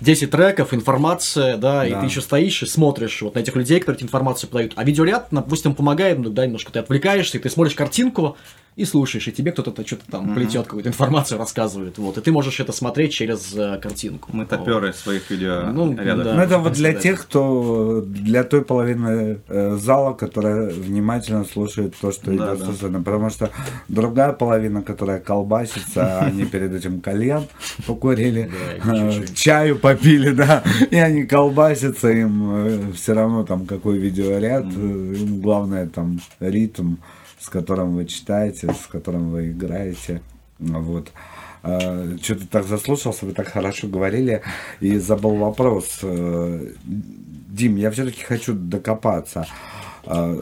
10 треков, информация, да, и Да. ты еще стоишь и смотришь вот на этих людей, которые тебе информацию подают. А видеоряд, допустим, помогает, ну, да, немножко ты отвлекаешься, и ты смотришь картинку и слушаешь, и тебе кто-то что-то там плетет, какую-то информацию рассказывает, вот, и ты можешь это смотреть через э, картинку. Мы Вот. топеры своих видео Ну, рядов. да. Ну, это вот для сказать. тех, кто, для той половины э, зала, которая внимательно слушает то, что Да, идет да. со сцены. Потому что другая половина, которая колбасится, они перед этим кальян покурили, э, чаю попили, да, и они колбасятся, им все равно там какой видеоряд, э, им главное там ритм, с которым вы читаете, с которым вы играете. Вот. Что-то так заслушался, вы так хорошо говорили, и забыл вопрос. Э, Дим, я все-таки хочу докопаться. Э,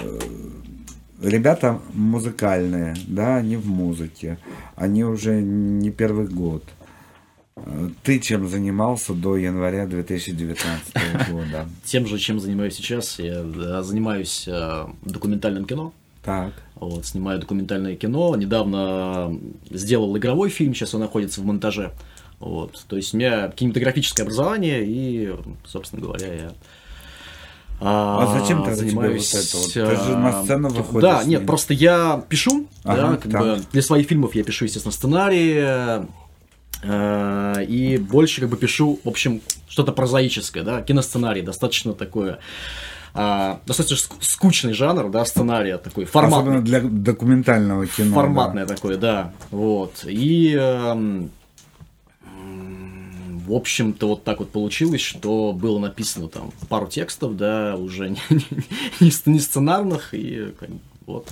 Ребята музыкальные, да, они в музыке, они уже не первый год. Э, Ты чем занимался до января 2019 года? Тем же, чем занимаюсь сейчас, я да, занимаюсь э, документальным кино. Так. Вот, снимаю документальное кино. Недавно сделал игровой фильм, сейчас он находится в монтаже. Вот, то есть у меня кинематографическое образование, и, собственно говоря, я А зачем тогда тебе занимаюсь, вот это вот? Ты же на а, сцену выходишь Да, нет, просто я пишу, Ага, да, как бы для своих фильмов я пишу, естественно, сценарии, э, и больше как бы пишу, в общем, что-то прозаическое, да, киносценарий, достаточно такое, а, достаточно ск- скучный жанр, да, сценария такой, форматный. Особенно для документального кино. Форматное такое, да. Вот. И м, в общем-то, вот так вот получилось, что было написано там пару текстов, да, уже не, не- не сц- не сценарных, и вот.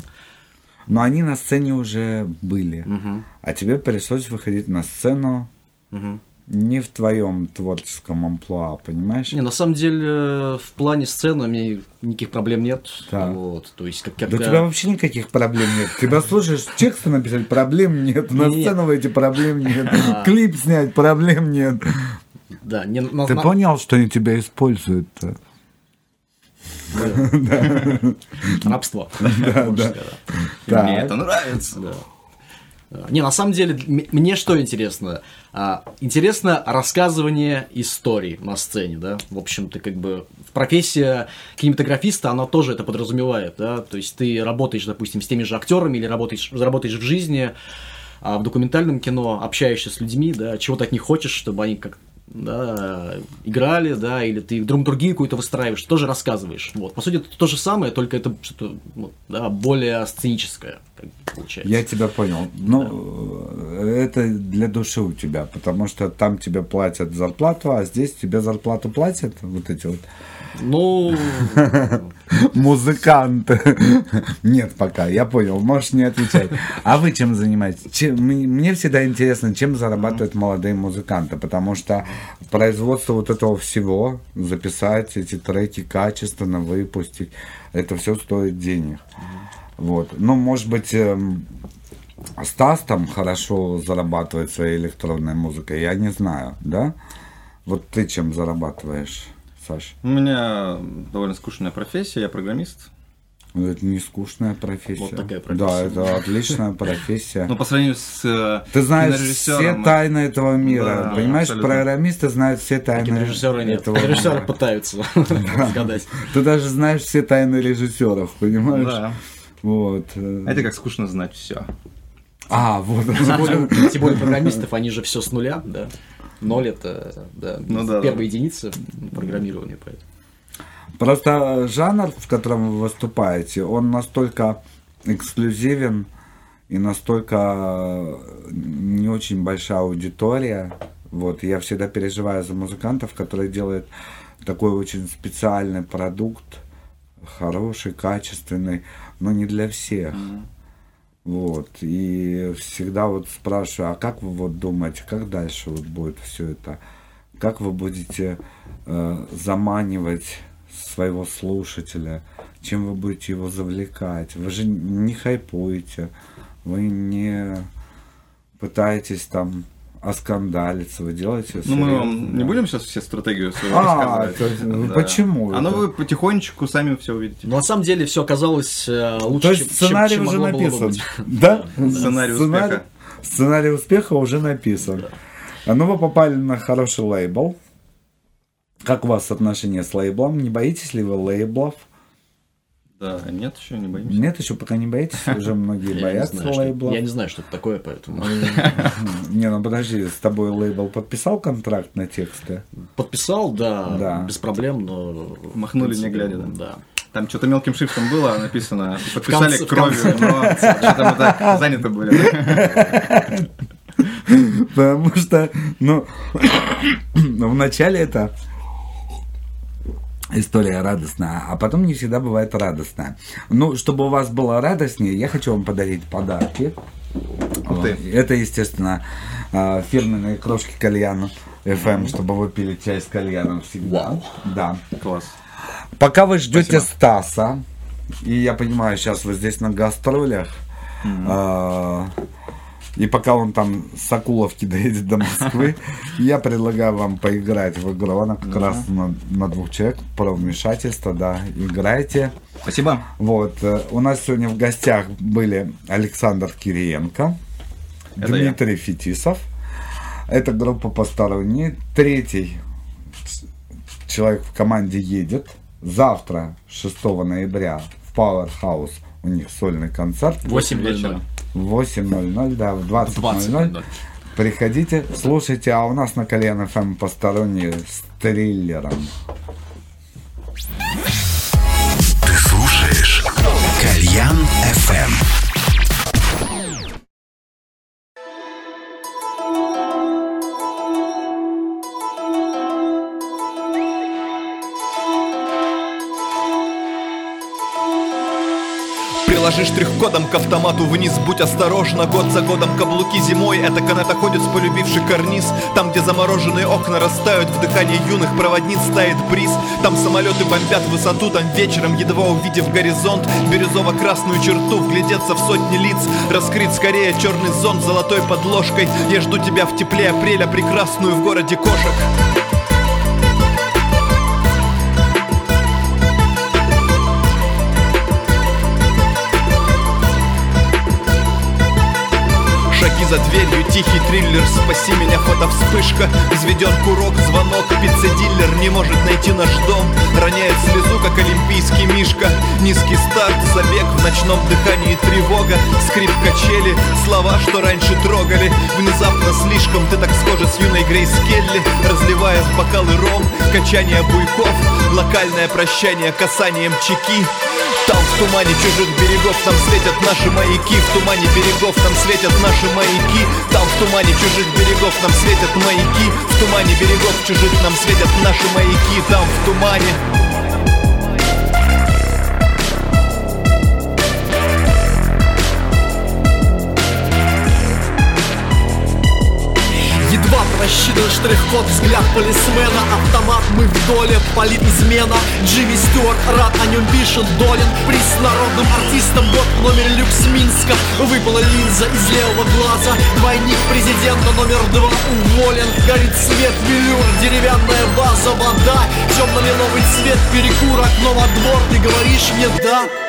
Но они на сцене уже были. Мгм. А тебе пришлось выходить на сцену Мгм. Не в твоем творческом амплуа, понимаешь? Не, на самом деле, в плане сцены у меня никаких проблем нет. Да. Вот, то есть, как, Да у когда- тебя вообще никаких проблем нет. Тебя слушаешь, тексты написать, проблем нет. На сцену выйти, проблем нет. А. Клип снять, проблем нет. Да, не, Ты понял, что они тебя используют-то? Рабство. Мне это нравится. Да. Не, на самом деле, мне что интересно? А, интересно рассказывание историй на сцене, да? В общем-то, как бы профессия кинематографиста, она тоже это подразумевает, да? То есть ты работаешь, допустим, с теми же актерами или работаешь, работаешь в жизни, а в документальном кино общаешься с людьми, да, чего ты от них хочешь, чтобы они как да, играли, да, или ты драматургию какую-то выстраиваешь, тоже рассказываешь. Вот. По сути, это то же самое, только это что-то ну, да, более сценическое, как получается. Я тебя понял. Ну, э, это для души у тебя, потому что там тебе платят зарплату, а здесь тебе зарплату платят вот эти вот Ну, музыканты. Нет, пока, я понял, можешь не отвечать. А вы чем занимаетесь? Чем- мне всегда интересно, чем зарабатывают молодые музыканты, потому что производство вот этого всего, записать эти треки качественно, выпустить, это все стоит денег. Вот. Ну, может быть, эм, Стас там хорошо зарабатывает своей электронной музыкой, я не знаю, да? Вот ты чем зарабатываешь, Саш? У меня довольно скучная профессия, я программист. Ну, Это не скучная профессия. Вот такая Да, профессия. это отличная профессия. Но по сравнению с э, Ты знаешь все тайны этого мира. Да, Понимаешь, абсолютно. программисты знают все тайны режиссеры нет. этого Режиссеры мира. пытаются разгадать. Ты даже знаешь все тайны режиссеров, понимаешь? Да. Вот. э. А это как скучно знать все. А, вот. Тем более программистов, они же все с нуля, да. Ноль это да, Ну да, первая да. единица программирования, поэтому. Просто жанр, в котором вы выступаете, он настолько эксклюзивен и настолько э, не очень большая аудитория. Вот, я всегда переживаю за музыкантов, которые делают такой очень специальный продукт, хороший, качественный, но не для всех. Вот, и всегда вот спрашиваю, а как вы вот думаете, как дальше вот будет все это? Как вы будете э, заманивать своего слушателя? Чем вы будете его завлекать? Вы же не хайпуете, вы не пытаетесь там оскандалиться, вы делаете Ну, мы вам серьезно, не да. будем сейчас все стратегию свою А, то есть, почему А ну это? вы потихонечку сами все увидите. Но на самом деле все оказалось э, лучше, То есть чем- чем- сценарий чем уже написан. быть. Да? Сценарий успеха. Сценарий успеха уже написан. А Ну, вы попали на хороший лейбл. Как у вас отношения с лейблом? Не боитесь ли вы лейблов? Да, нет, еще не боимся. Нет, еще пока не боитесь. Уже многие боятся лейблов. Я не знаю, что это такое, поэтому Не, ну подожди, с тобой лейбл подписал контракт на тексты? подписал, да, Да. без проблем, но Махнули, не глядя, да? Да. Там что-то мелким шрифтом было написано, подписали кровью, конце. но что-то мы так заняты были. Потому что, ну, в начале это история радостная, а потом не всегда бывает радостная. Ну, чтобы у вас было радостнее, я хочу вам подарить подарки. Ух ты. Это, естественно, а, фирменные крошки кальяна FM, чтобы вы пили чай с кальяном всегда. Да. Класс. Пока вы ждете Стаса, и я понимаю, сейчас вы здесь на гастролях, а, и пока он там с Акуловки доедет до Москвы, я предлагаю вам поиграть в игру. Она как раз на, на двух человек про вмешательство, да. Играйте. Спасибо. Вот. э, У нас сегодня в гостях были Александр Кириенко, Это Дмитрий Фетисов. Это группа «Посторонние». Третий человек в команде едет. Завтра, 6 ноября, в Powerhouse у них сольный концерт. 8.00. В 8.00, да, в 20.00. 20.00. Приходите, слушайте, а у нас на колено ФМ посторонние с триллером. Ты слушаешь Кальян FM. Приложи штрих-кодом к автомату вниз. Будь осторожна, год за годом каблуки зимой. Это с полюбивший карниз. Там, где замороженные окна растают В дыхании юных проводниц тает бриз. Там самолеты бомбят высоту Там вечером, едва увидев горизонт Бирюзово-красную черту Вглядеться в сотни лиц. Раскрыть скорее черный зонт золотой подложкой. Я жду тебя в тепле апреля Прекрасную в городе кошек Шаги за дверью, тихий триллер. Спаси меня, фотовспышка Взведен курок, звонок Пиццедиллер не может найти наш дом. Роняет слезу, как олимпийский мишка. Низкий старт, забег В ночном дыхании тревога. Скрип качели, слова, что раньше трогали. Внезапно слишком Ты так схожа с юной Грейс Келли. Разливая в бокалы ром Качание буйков. Локальное прощание касанием чеки. Там в тумане чужих берегов нам светят наши маяки. В тумане берегов нам светят наши маяки. Там в тумане чужих берегов нам светят маяки. В тумане берегов чужих нам светят наши маяки. Там в тумане Едва просчитан штрих-код, взгляд полисмена Автомат мы в доле, политизмена. Джимми Стюарт, рад о нем пишет Долин Приз народным артистам, год в номере люкс Минска. Выпала линза из левого глаза Двойник президента номер два уволен. Горит свет, велюр, деревянная база, вода. Темно-лиловый цвет, перекур, окно во двор Ты говоришь мне да?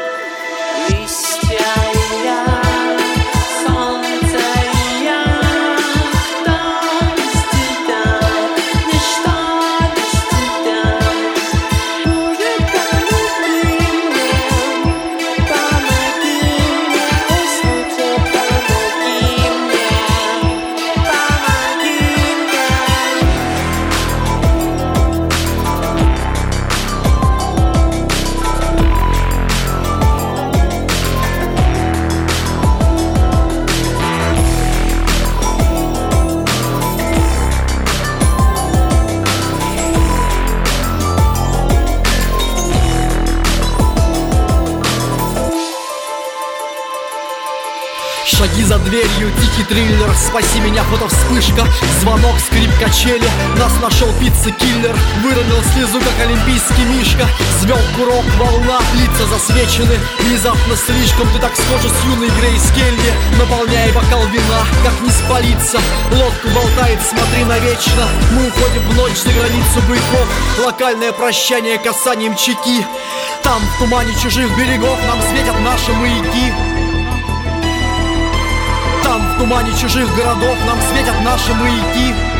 За дверью, тихий триллер. Спаси меня, фотовспышка Звонок, скрип качели. Нас нашел пицца-киллер Выронил слезу, как олимпийский мишка. Звел курок, волна, лица засвечены. Внезапно слишком ты так схожа с юной Грейс Келли. Наполняй бокал вина, как не спалиться. Лодка болтает, смотри навечно. Мы уходим в ночь за границу быков. Локальное прощание касанием чеки. Там, в тумане чужих берегов Нам светят наши маяки в тумане чужих городов, нам светят наши маяки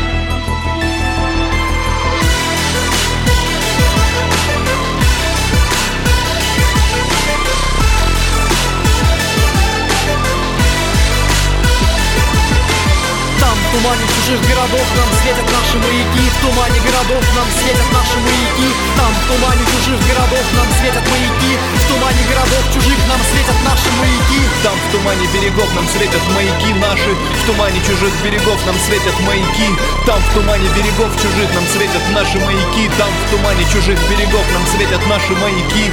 тумане чужих городов, нам светят наши маяки. В тумане городов нам светят наши маяки. Там, в тумане чужих городов, нам светят маяки. В тумане городов чужих нам светят наши маяки. Там, в тумане берегов нам светят маяки наши. В тумане чужих берегов нам светят маяки. Там, в тумане берегов чужих нам светят наши маяки. Там, в тумане чужих берегов нам светят наши маяки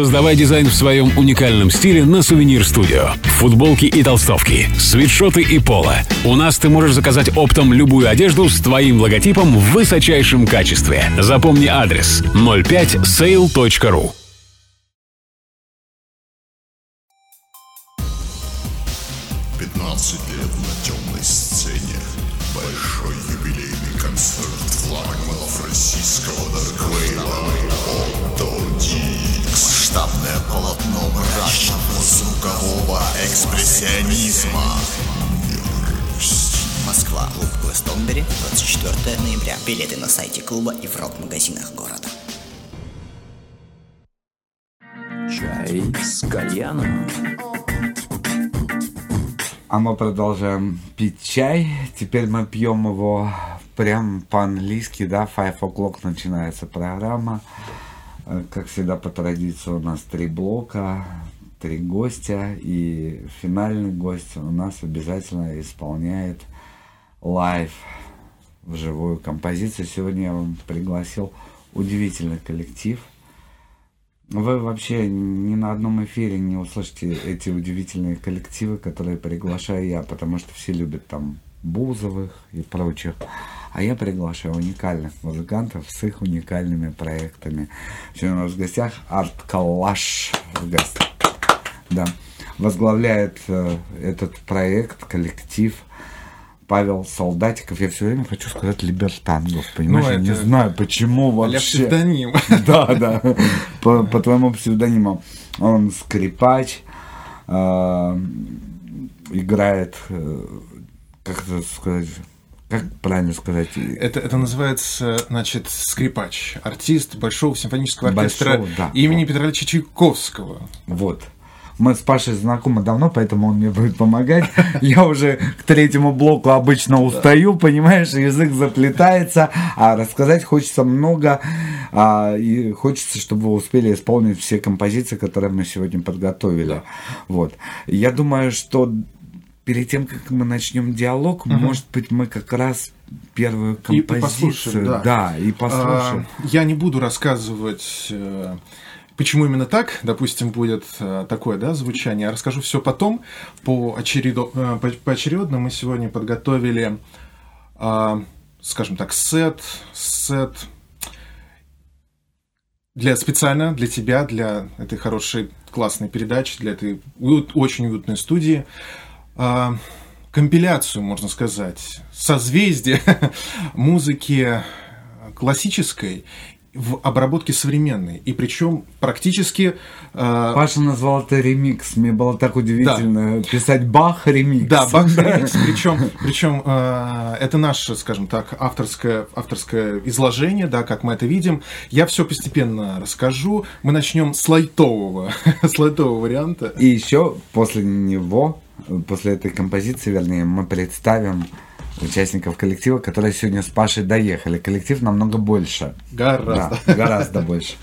Создавай дизайн в своем уникальном стиле на Сувенир Студио. Футболки и толстовки, свитшоты и поло. У нас ты можешь заказать оптом любую одежду с твоим логотипом в высочайшем качестве. Запомни адрес 05sale.ru 15 лет на темной сцене. Большой юбилейный концерт флагманов российского дарквейва. Отто Дикс. Штабное полотно мрачного звукового экспрессионизма. Москва, клуб Глэстонбери, 24 ноября. Билеты на сайте клуба и в рок-магазинах города. Чай с кальяном. А мы продолжаем пить чай. Теперь мы пьем его прям по-английски, да, Five o'clock начинается программа. Э, Как всегда по традиции у нас три блока. три гостя, и финальный гость у нас обязательно исполняет live вживую композицию. Сегодня я вам пригласил удивительный коллектив. Вы вообще ни на одном эфире не услышите эти удивительные коллективы, которые приглашаю я, потому что все любят там Бузовых и прочих. А я приглашаю уникальных музыкантов с их уникальными проектами. Сегодня у нас в гостях Арт Калаш. Да. Возглавляет э, этот проект, коллектив Павел Солдатиков. Я все время хочу сказать Либертангов, понимаешь? Ну, Я не знаю, почему вообще. псевдоним. Да, да. По, по твоему псевдониму. Он скрипач, э, играет, э, как это сказать, как правильно сказать? Это, это называется, значит, скрипач, артист Большого симфонического оркестра Большого, да. имени Петра Ильича Чайковского. Вот. Мы с Пашей знакомы давно, поэтому он мне будет помогать. Я уже к третьему блоку обычно устаю, понимаешь, язык заплетается, а рассказать хочется много, а, и хочется, чтобы вы успели исполнить все композиции, которые мы сегодня подготовили. Вот. Я думаю, что перед тем, как мы начнем диалог, Мгм. может быть, мы как раз первую И- и композицию, послушаем, да. да, и послушаем. А, я не буду рассказывать, э, почему именно так, допустим, будет э, такое да, звучание. Я расскажу все потом. По очередо- э, по- поочередно мы сегодня подготовили, а, скажем так, сет, сет для специально для тебя, для этой хорошей классной передачи, для этой уют- очень уютной студии. А, компиляцию, можно сказать, созвездие музыки классической в обработке современной. И причем практически... э, Паша назвал это ремикс. Мне было так удивительно писать Бах ремикс. Да, Бах ремикс, причем, причем э, это наше, скажем так, авторское, авторское изложение, да, как мы это видим. Я все постепенно расскажу. Мы начнем с лайтового, с лайтового варианта. И еще после него, после этой композиции, вернее, мы представим участников коллектива, которые сегодня с Пашей доехали. Коллектив намного больше. Гораздо. Да, гораздо больше.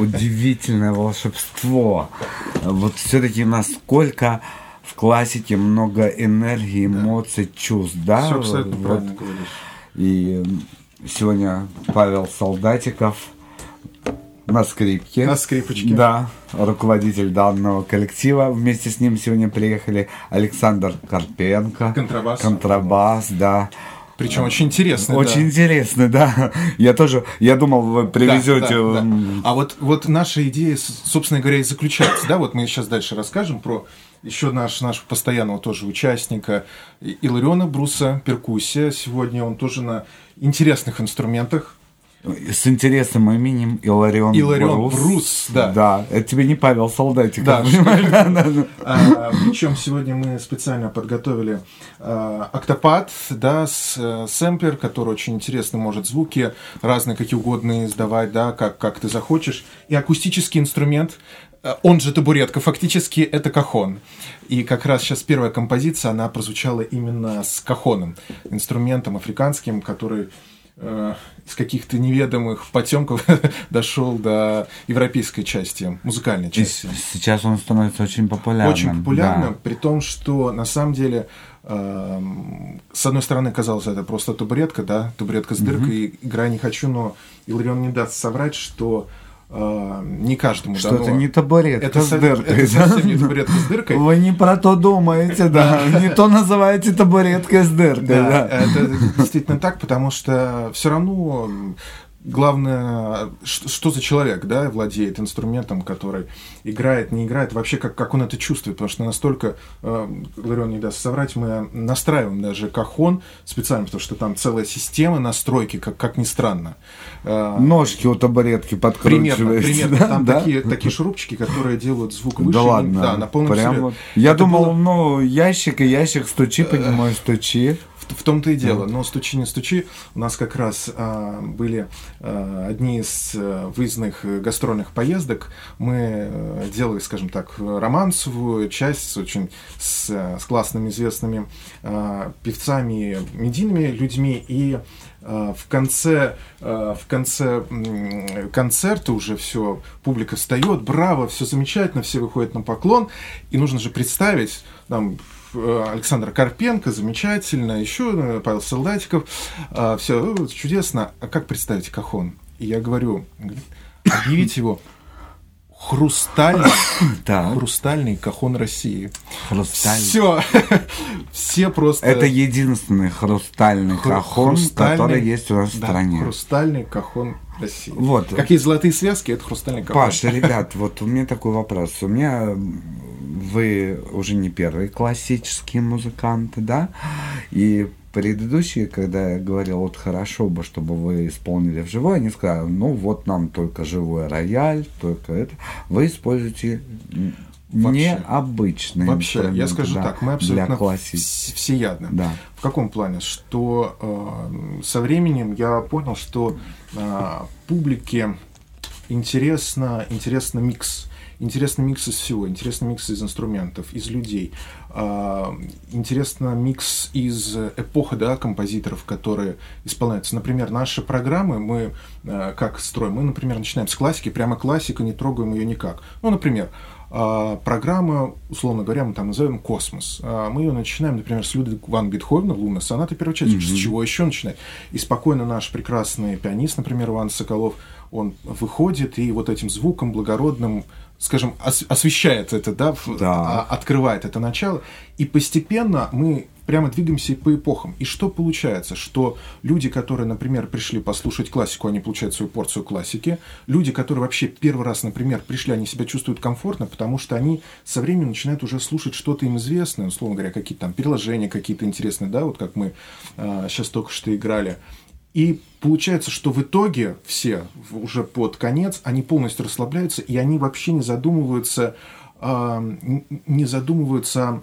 Удивительное волшебство. Вот все-таки насколько в классике много энергии, эмоций, чувств, да? Всё абсолютно Вот. правильно говоришь. И сегодня Павел Солдатиков на скрипке. На скрипочке. Да, руководитель данного коллектива. Вместе с ним сегодня приехали Александр Карпенко. Контрабас. Контрабас, да. Причем очень интересно. да. Очень интересно, да. Я тоже, я думал, вы привезете... Да, да, да. А вот, вот наша идея, собственно говоря, и заключается, да, вот мы сейчас дальше расскажем про еще наш, нашего постоянного тоже участника Илариона Бруса, перкуссия. Сегодня он тоже на интересных инструментах. С интересным именем Иларион, Иларион Брус, да. Да, это тебе не Павел Солдатиков. Да. А, причем сегодня мы специально подготовили а, октопад, да, с, э, сэмплер, который очень интересно может звуки разные, какие угодно издавать, да, как, как ты захочешь. И акустический инструмент, э, он же табуретка, фактически это кахон. И как раз сейчас первая композиция, она прозвучала именно с кахоном, инструментом африканским, который из каких-то неведомых потемков дошел до европейской части, музыкальной И части. с- сейчас он становится очень популярным. Очень популярным, да. при том, что на самом деле, эм, с одной стороны, казалось, это просто табуретка, да, табуретка с дыркой, и игра не хочу, но Иларион не даст соврать, что э, не каждому Что дано. это не табуретка Это с дыркой. это да? совсем не табуретка с дыркой. Вы не про то думаете, да. Не то называете табуреткой с дыркой, Да, это действительно так, потому что все равно главное, что за человек, да, владеет инструментом, который играет, не играет, вообще как, как он это чувствует, потому что настолько, э, Ларион не даст соврать, мы настраиваем даже кахон специально, потому что там целая система настройки, как, как ни странно. Э, Ножки у табуретки Примерно, подкручиваете. примерно. да, Там да? такие, такие шурупчики, которые делают звук выше. Да ладно. Да, на полном Прям серьезе. вот. Я Это думал, было- ну, ящик и ящик стучи, поднимаю, стучи. В, том-то и дело. Но стучи не стучи. У нас как раз а, были а, одни из а, выездных э, гастрольных поездок. Мы э, делали, скажем так, романсовую часть с очень с, э, с классными известными а, певцами, медийными людьми и а, в конце, а, в конце концерта уже все, публика встает, браво, все замечательно, все выходят на поклон, и нужно же представить, там, э, Александр Карпенко, замечательно, еще э, Павел Солдатиков, все чудесно. А как представить Кахон? И я говорю, объявить его хрустальный, хрустальный Кахон России. Хрустальный. Все, все просто... Это единственный хрустальный Хру- кахон, хрустальный- который есть у нас в да, стране. Хрустальный Кахон России. Вот. Как есть золотые связки, это хрустальный Кахон. Паша, ребят, вот у меня такой вопрос. У меня вы уже не первые классические музыканты, да? И предыдущие, когда я говорил, вот хорошо бы, чтобы вы исполнили вживую, они сказали, ну вот нам только живой рояль, только это. Вы используете Вообще. необычные Вообще, я скажу да, так, мы абсолютно классики. вс- всеядны. Да. В каком плане? Что э, со временем я понял, что э, публике интересно, интересно микс. Интересно микс из всего, интересно микс из инструментов, из людей. А, интересно микс из эпохи, да, композиторов, которые исполняются. Например, наши программы мы э, как строим? Мы, например, начинаем с классики, прямо классика, не трогаем ее никак. Ну, например, а, программа, условно говоря, мы там назовем «Космос». А, Мы ее начинаем, например, с Людвига ван Бетховена, «Лунная соната» первой части. Мгм. С чего еще начинать? И спокойно наш прекрасный пианист, например, Иван Соколов, он выходит и вот этим звуком благородным, скажем, ос- освещает это, да, в- а- открывает это начало. И постепенно мы прямо двигаемся по эпохам. И что получается? Что люди, которые, например, пришли послушать классику, они получают свою порцию классики. Люди, которые вообще первый раз, например, пришли, они себя чувствуют комфортно, потому что они со временем начинают уже слушать что-то им известное, условно говоря, какие-то там переложения какие-то интересные, да, вот как мы сейчас только что играли. И получается, что в итоге все уже под конец, они полностью расслабляются, и они вообще не задумываются, н- не задумываются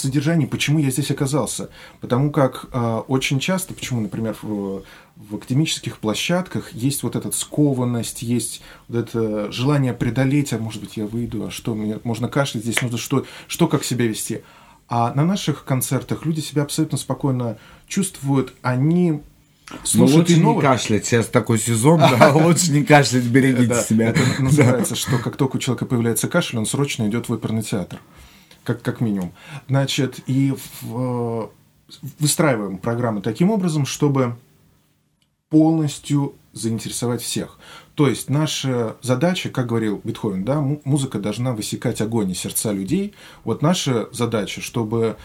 содержании, почему я здесь оказался. Потому как э, очень часто, почему, например, в, в академических площадках есть вот эта скованность, есть вот это желание преодолеть, а может быть я выйду, а что, мне можно кашлять, здесь нужно что, что как себя вести. А на наших концертах люди себя абсолютно спокойно чувствуют, они слушать лучше не кашлять, сейчас такой сезон, да, лучше не кашлять, берегите Да, себя. Это называется, что как только у человека появляется кашель, он срочно идет в оперный театр. Как, как минимум. Значит, и в- выстраиваем программы таким образом, чтобы полностью заинтересовать всех. То есть наша задача, как говорил Бетховен, да, му- музыка должна высекать огонь из сердца людей. Вот наша задача, чтобы э,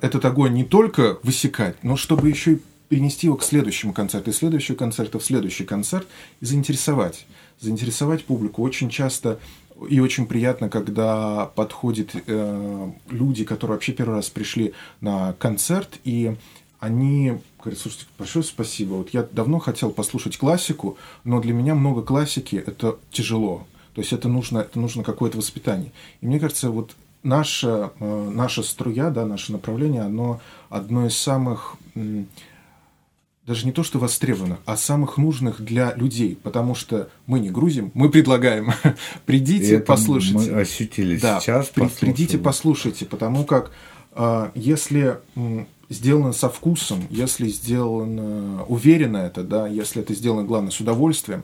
этот огонь не только высекать, но чтобы еще и перенести его к следующему концерту, и следующего концерта в следующий концерт, и заинтересовать. Заинтересовать публику. Очень часто и очень приятно, когда подходят э, люди, которые вообще первый раз пришли на концерт, и они говорят, слушайте, большое спасибо. Вот я давно хотел послушать классику, но для меня много классики – это тяжело. То есть это нужно, это нужно какое-то воспитание. И мне кажется, вот наша, э, наша струя, да, наше направление, оно одно из самых даже не то, что востребованных, а самых нужных для людей, потому что мы не грузим, мы предлагаем, придите, это послушайте. мы ощутили да, сейчас, при- придите, послушайте, потому как а, если м, сделано со вкусом, если сделано уверенно это, да, если это сделано, главное, с удовольствием,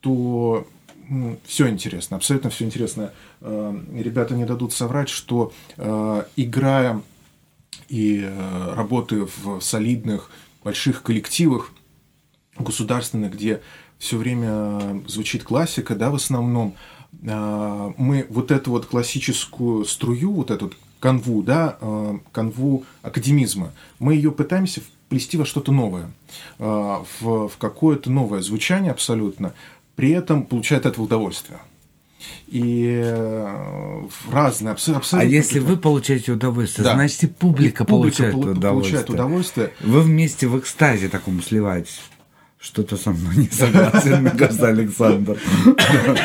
то все интересно, абсолютно все интересно. Э, Ребята не дадут соврать, что э, играя и э, работая в солидных больших коллективах государственных, где все время звучит классика, да, в основном, мы вот эту вот классическую струю, вот эту канву, да, канву академизма, мы ее пытаемся вплести во что-то новое, в, в какое-то новое звучание абсолютно, при этом получая от этого удовольствие. И э, разные, абсо- абсолютно... А если вы получаете удовольствие, Да. значит и публика, И публика получает, полу- удовольствие. получает удовольствие. Вы вместе в экстазе таком сливаетесь. Что-то со мной не согласен, мне кажется, Александр.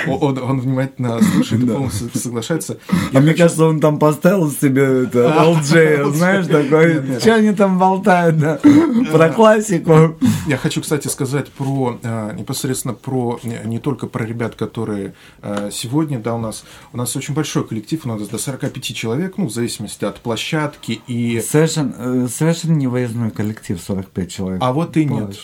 Он, он внимательно слушает и полностью соглашается. А мне кажется, он там поставил себе это, LJ, знаешь, такой, что они там болтают, да, про классику. Я хочу, кстати, сказать про э, непосредственно про не, только про ребят, которые э, сегодня, да, у нас у нас очень большой коллектив, у нас до 45 человек, ну, в зависимости от площадки и. Совершенно, э, совершенно не выездной коллектив, 45 человек. А вот и нет.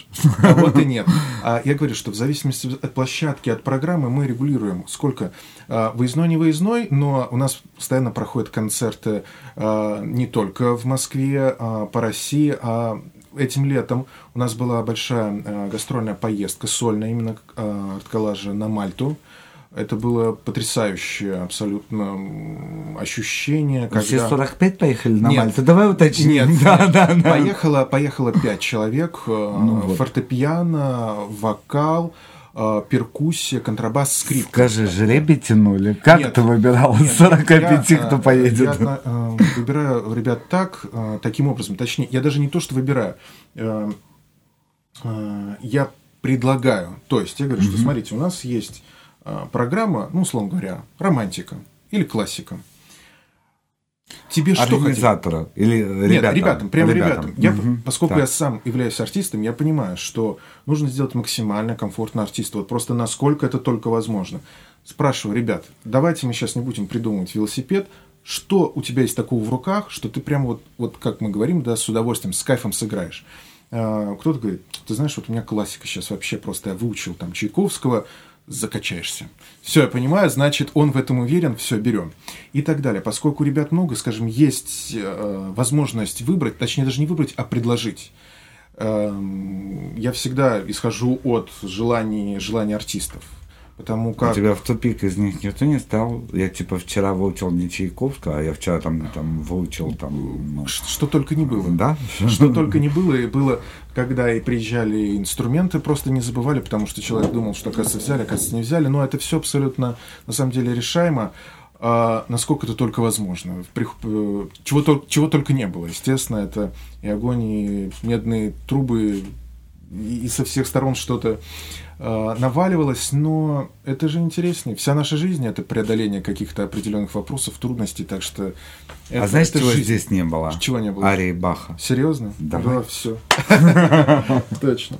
А вот и нет. А я говорю, что в зависимости от площадки, от программы мы регулируем, сколько а, выездной, не выездной, но у нас постоянно проходят концерты а, не только в Москве, по России, а этим летом у нас была большая гастрольная поездка сольная именно коллажа на Мальту. Это было потрясающее абсолютно ощущение. Все когда- 45 поехали на Нет. Мальту? Давай уточним. Нет, да, да, да. Поехало, поехало пять человек. э, Ну вот. Фортепиано, вокал, э, перкуссия, контрабас, скрипка. Скажи, жребий тянули? Как Нет. ты выбирал из Нет, 45, я, кто э, поедет? Я выбираю ребят так, таким образом. Точнее, я даже не то, что выбираю. Я предлагаю. То есть, я говорю, что смотрите, у нас есть программа, ну, условно говоря, романтика или классика. Тебе что? Организатора или Нет, ребятам? ребятам, прямо ребятам. Я, Мгм. поскольку Так. я сам являюсь артистом, я понимаю, что нужно сделать максимально комфортно артисту. Вот просто насколько это только возможно. Спрашиваю, ребят, давайте мы сейчас не будем придумывать велосипед. Что у тебя есть такого в руках, что ты прямо вот, вот как мы говорим, да, с удовольствием, с кайфом сыграешь. А, Кто-то говорит, ты знаешь, вот у меня классика сейчас вообще просто я выучил там Чайковского, закачаешься. Все, я понимаю, значит, он в этом уверен, все, берем. И так далее. Поскольку ребят много, скажем, есть э, возможность выбрать, точнее, даже не выбрать, а предложить. Эм, я всегда исхожу от желаний, желаний артистов. Потому как... У тебя в тупик из них никто не стал? Я типа вчера выучил не Чайковского, а я вчера там, там выучил там... ну, Что только не было. Да? Что только не было. И было, когда и приезжали инструменты, просто не забывали, потому что человек думал, что, оказывается, взяли, оказывается, не взяли. Но это все абсолютно, на самом деле, решаемо. а, насколько это только возможно. В прих- э, Чего, чего только не было. Естественно, это и огонь, и медные трубы, и со всех сторон что-то э, наваливалось, но это же интереснее. Вся наша жизнь это преодоление каких-то определенных вопросов, трудностей, так что. А это- знаешь, это чего жизнь. здесь не было? Чего не было? Арии Баха. Серьезно? Давай. Да, все. Точно.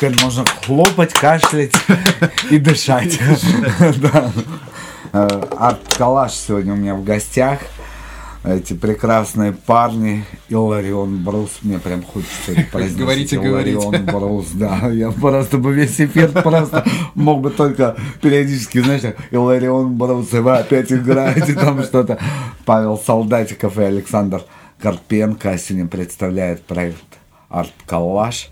Теперь можно хлопать, кашлять и дышать. Э, Арт Калаш сегодня у меня в гостях. Эти прекрасные парни. Иларион Брус. Мне прям хочется это произносить. Говорите, Иларион говорите. Брус, да. Я просто бы весь эфир просто мог бы только периодически, знаешь, Иларион Брус, и вы опять играете там что-то. Павел Солдатиков и Александр Карпенко сегодня представляет проект Арт Калаш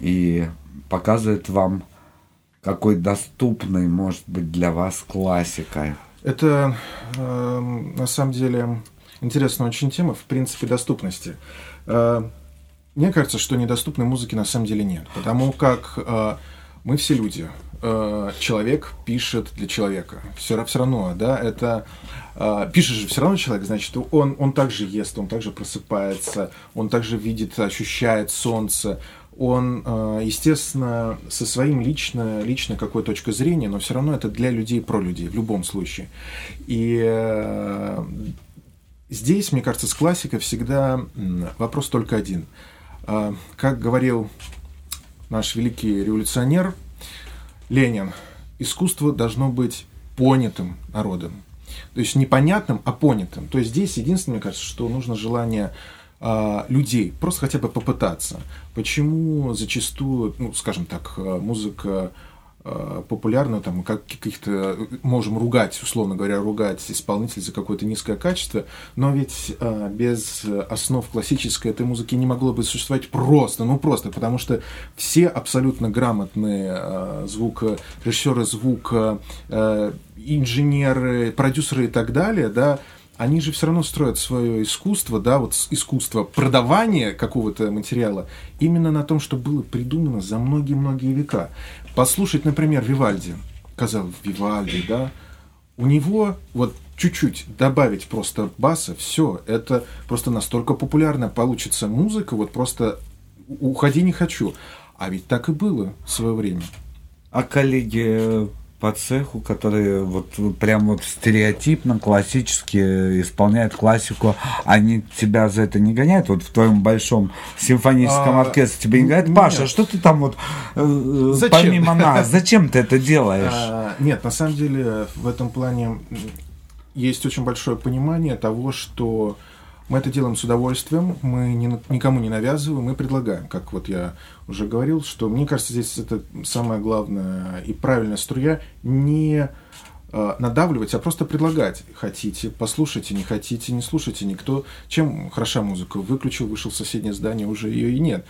и показывает вам, какой доступный может быть для вас классика. Это э, на самом деле интересная очень тема, в принципе, доступности. Э, мне кажется, что недоступной музыки на самом деле нет, потому как э, мы все люди. Э, человек пишет для человека. Все, все равно, да, это э, пишет же все равно человек, значит, он, он также ест, он также просыпается, он также видит, ощущает солнце, он, э, естественно, со своим лично, лично какой точкой зрения, но все равно это для людей, про людей, в любом случае. И э, здесь, мне кажется, с классикой всегда вопрос только один. Э, Как говорил наш великий революционер Ленин, искусство должно быть понятым народом. То есть непонятным, а понятым. То есть здесь единственное, мне кажется, что нужно желание людей, просто хотя бы попытаться. Почему зачастую, ну, скажем так, а, музыка а, популярна, там, как каких-то, можем ругать, условно говоря, ругать исполнителей за какое-то низкое качество, но ведь а, без основ классической этой музыки не могло бы существовать просто, ну просто, потому что все абсолютно грамотные а, звукорежиссеры звука, а, инженеры, продюсеры и так далее, да, они же все равно строят свое искусство, да, вот искусство продавания какого-то материала именно на том, что было придумано за многие-многие века. Послушать, например, Вивальди, казалось, Вивальди, да, у него вот чуть-чуть добавить просто баса, все, это просто настолько популярно получится музыка, вот просто уходи не хочу. А ведь так и было в свое время. А коллеги по цеху, которые вот прям вот стереотипно, классически исполняют классику, они тебя за это не гоняют? Вот в твоем большом симфоническом А, оркестре тебе не нет. Паша, что ты там вот э, Зачем? помимо нас, зачем ты это делаешь? А, нет, на самом деле в этом плане есть очень большое понимание того, что мы это делаем с удовольствием, мы не никому не навязываем, мы предлагаем. Как вот я уже говорил, что мне кажется, здесь это самая главная и правильная струя не э, надавливать, а просто предлагать. Хотите, послушайте, не хотите, не слушайте. Никто... Чем хороша музыка? Выключил, вышел в соседнее здание, уже ее и нет.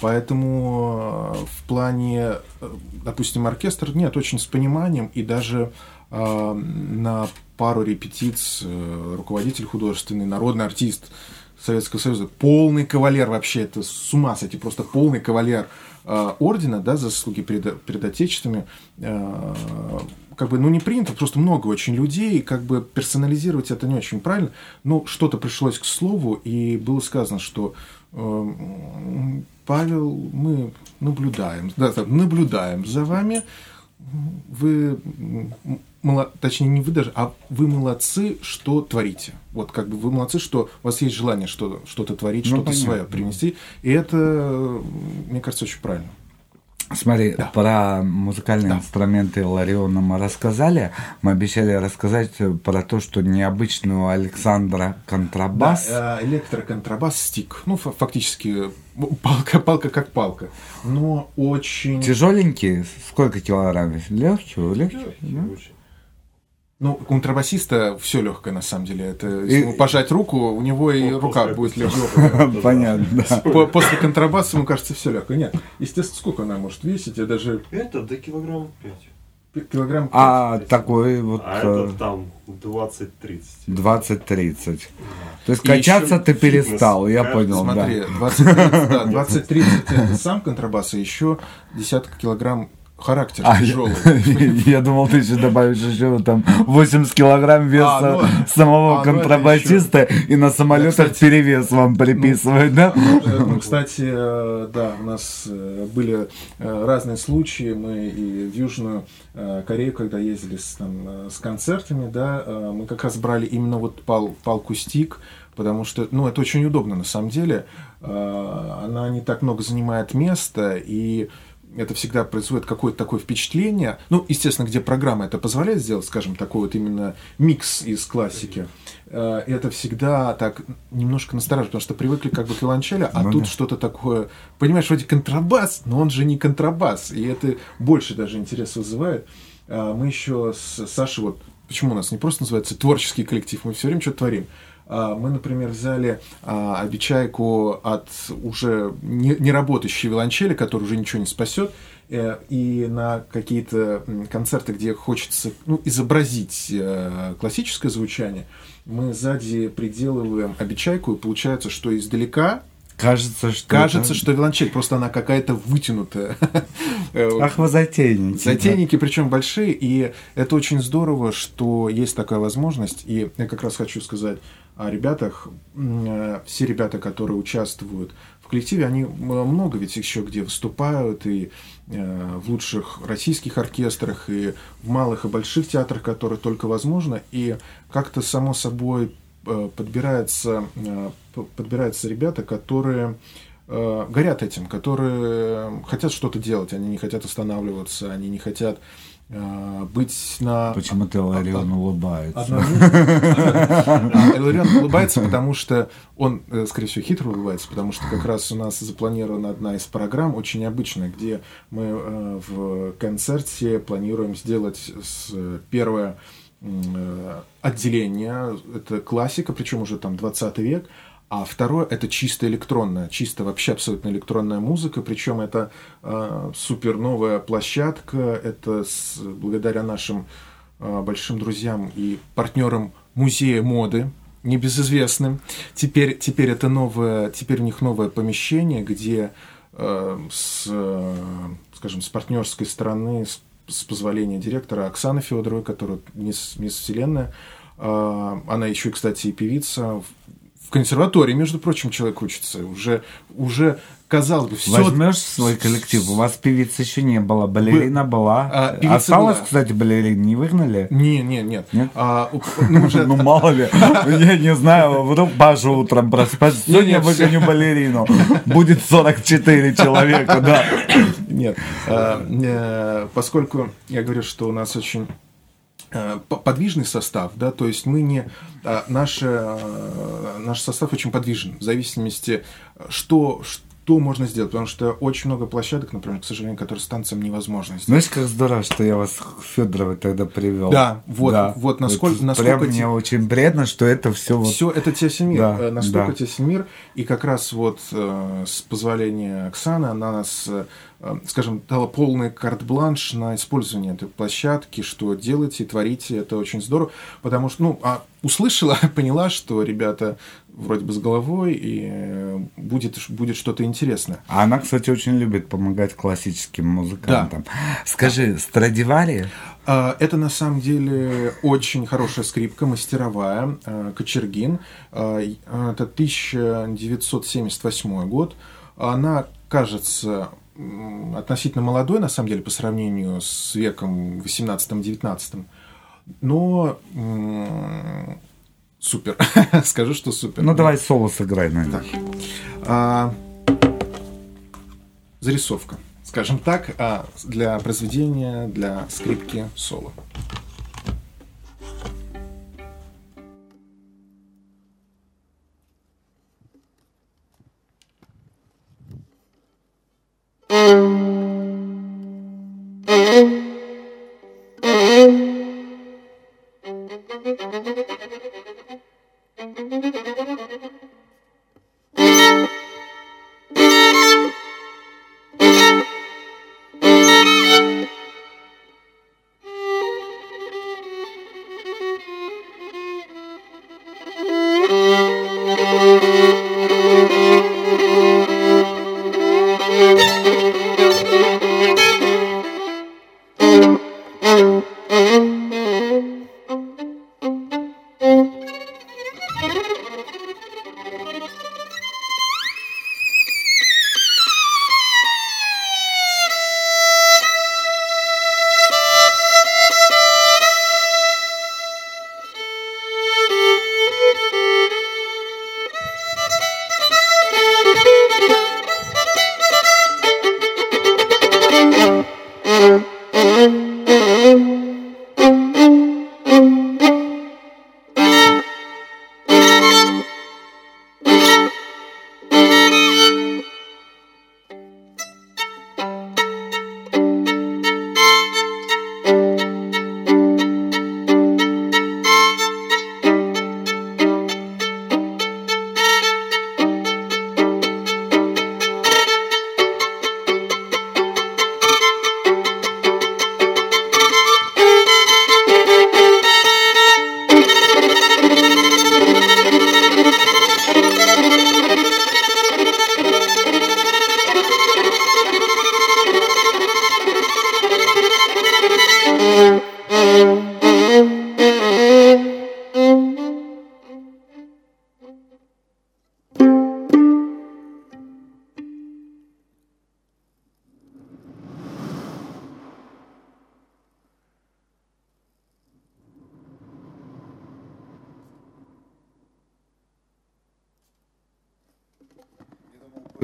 Поэтому э, в плане, э, допустим, оркестр, нет, очень с пониманием, и даже на пару репетиций э, руководитель художественный, народный артист Советского Союза, полный кавалер вообще, это с ума сойти, просто полный кавалер э, ордена, да, за заслуги перед, перед отечествами, э, как бы, ну, не принято, просто много очень людей, как бы персонализировать это не очень правильно, но что-то пришлось к слову, и было сказано, что э, Павел, мы наблюдаем, да, наблюдаем за вами, вы, м, мало- точнее, не вы даже, а вы молодцы, что творите. Вот как бы вы молодцы, что у вас есть желание что, что-то творить, Ну, что-то свое принести. И это, мне кажется, очень правильно. Смотри, про музыкальные инструменты Лариона мы рассказали. Мы обещали рассказать про то, что необычный у Александра контрабас. Да, э, электроконтрабас стик. Ну, фа- фактически ну, палка, палка как палка. Но очень... Тяжеленький? Сколько килограмм? Легкий? Легкий? да? Ну, у контрабасиста все легкое, на самом деле. Это, если И- ему пожать руку, у него и рука будет легкая. Понятно, да. После контрабаса, ему кажется, все легкое. Нет, естественно, сколько она может весить? Я даже Это до килограмм 5. пи- килограмм... А такой вот А э, это там 20-30. 20-30. То есть И качаться ты перестал, я понял, Смотри, да. 20-30 да, 20-30 это сам контрабас, а еще десятка килограмм характер А, тяжелый. я, я думал, ты еще добавишь еще там 80 килограмм веса А, ну, самого а, ну, контрабасиста, и на самолетах кстати, перевес вам приписывают, да? Э, Ну, кстати, э, да, у нас э, были разные случаи. Мы и в Южную Корею, когда ездили с, там, с концертами, да, мы как раз брали именно вот пал, палку стик, потому что, ну, это очень удобно на самом деле. Она не так много занимает места, и это всегда производит какое-то такое впечатление. Ну, естественно, где программа это позволяет сделать, скажем, такой вот именно микс из классики. Э, Это всегда так немножко настораживает, потому что привыкли как бы к виолончели, а Ну тут да. что-то такое, понимаешь, вроде контрабас, но он же не контрабас, и это больше даже интерес вызывает. А Мы еще с Сашей, вот почему у нас не просто называется творческий коллектив, мы все время что-то творим. А, Мы, например, взяли а, обечайку от уже не, работающей виолончели, которая уже ничего не спасет, э, и на какие-то концерты, где хочется ну, изобразить э, классическое звучание, мы сзади приделываем обечайку, и получается, что издалека Кажется, что кажется, это- что виолончель, просто она какая-то вытянутая. Э, Ах, вы затейники. Затейники, причем большие, и это очень здорово, что есть такая возможность. И я как раз хочу сказать о ребятах. Э, Все ребята, которые участвуют в коллективе, они много ведь еще где выступают, и э, в лучших российских оркестрах, и в малых и больших театрах, которые только возможно. И как-то само собой э, подбирается, э, п- подбираются ребята, которые горят этим, которые хотят что-то делать, они не хотят останавливаться, они не хотят быть на... Почему-то Ларион улыбается. Одному. А Иларион улыбается, потому что он, э, скорее всего, хитро улыбается, потому что как раз у нас запланирована одна из программ, очень необычная, где мы э, в концерте планируем сделать первое э, отделение, это классика, причем уже там 20 век, а второе это чисто электронная, чисто вообще абсолютно электронная музыка, причем это э, супер новая площадка, это с- благодаря нашим э, большим друзьям и партнерам музея моды, небезызвестным. Теперь, теперь это новое, теперь у них новое помещение, где э, с, э, скажем, с партнерской стороны, с, с позволения директора Оксаны Федоровой, которая мисс, мисс Вселенная, э, она еще, кстати, и певица, в, консерватории, между прочим, человек учится, уже, уже казалось бы, все Возьмешь свой коллектив? У вас певицы еще не было, балерина была. А, певица Осталось, была. кстати, балерин, не выгнали? Не, не, нет. Нет? А, ну, уже- Ну, мало ли. Я не знаю, вдруг Паша утром просыпается. Не, Сегодня не, всё. выгоню балерину. Будет 44 человека, да. Нет, а, э, поскольку я говорю, что у нас очень подвижный состав, да, то есть мы не а, наш, э, наш состав очень подвижен в зависимости, что, что можно сделать, потому что очень много площадок, например, к сожалению, которые с танцем невозможно сделать. Знаешь, как здорово, что я вас к Федоровой тогда привел. Да, вот- вот насколько- Это насколько Прям те- мне очень приятно, что это все вот... Все это тесен мир, Да, э, настолько да. тесен мир, и как раз вот э, с позволения Оксаны она нас, э, э, скажем, дала полный карт-бланш на использование этой площадки, что делайте, творите, это очень здорово, потому что, ну, а услышала, поняла, что ребята вроде бы с головой, и э, будет, будет что-то интересное. А она, кстати, очень любит помогать классическим музыкантам. Скажи, Страдивари? А, Это на самом деле очень хорошая скрипка, мастеровая, а, Кочергин. Это 1978 год. Она кажется относительно молодой, на самом деле, по сравнению с веком 18-19. Но супер. Скажу, что супер. Ну, давай соло сыграй на Так. А, зарисовка, скажем так, а, для произведения, для скрипки соло.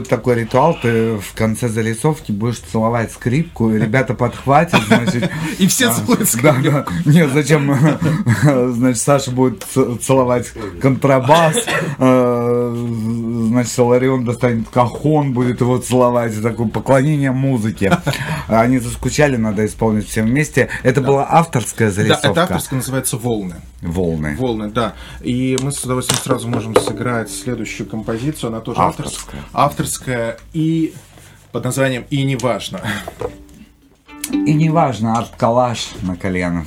Такой ритуал, ты в конце зарисовки будешь целовать скрипку, и ребята подхватят, значит... И все а, целуют Да, да. Нет, зачем? Значит, Саша будет целовать контрабас, э, значит, Ларион достанет кахон, будет его целовать, такое поклонение музыке. Они заскучали, надо исполнить всем вместе. Это была авторская Да, зарисовка. это авторская называется «Волны». Волны. Волны, да. И мы с удовольствием сразу можем сыграть следующую композицию. Она тоже Авторская. авторская. И под названием «И не важно». И неважно, арт-калаш на Кальян